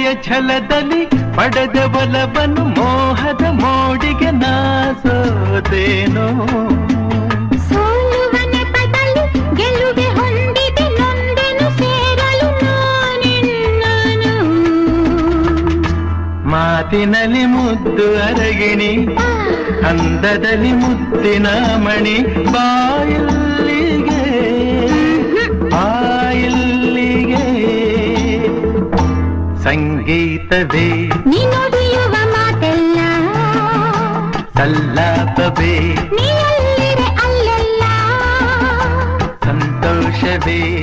ಕೃಪೆಯ ಛಲದಲ್ಲಿ ಪಡೆದ ಬಲವನ್ನು ಮೋಹದ ಮೋಡಿಗೆ ನಾಸೋದೇನು ಮಾತಿನಲ್ಲಿ ಮುದ್ದು ಅರಗಿಣಿ ಅಂದದಲ್ಲಿ ಮುದ್ದಿನ ಮಣಿ ಬಾಯಲ್ಲಿಗೆ ಬಾಯಿಲ್ ಸಂಗೀತವೇ. ನೀನುಡಿಯುವ ಮಾತೆಲ್ಲ. ಸಲ್ಲಾಪವೇ. ನೀ ಅಲ್ಲೆಲ್ಲ. ಸಂತೋಷವೇ.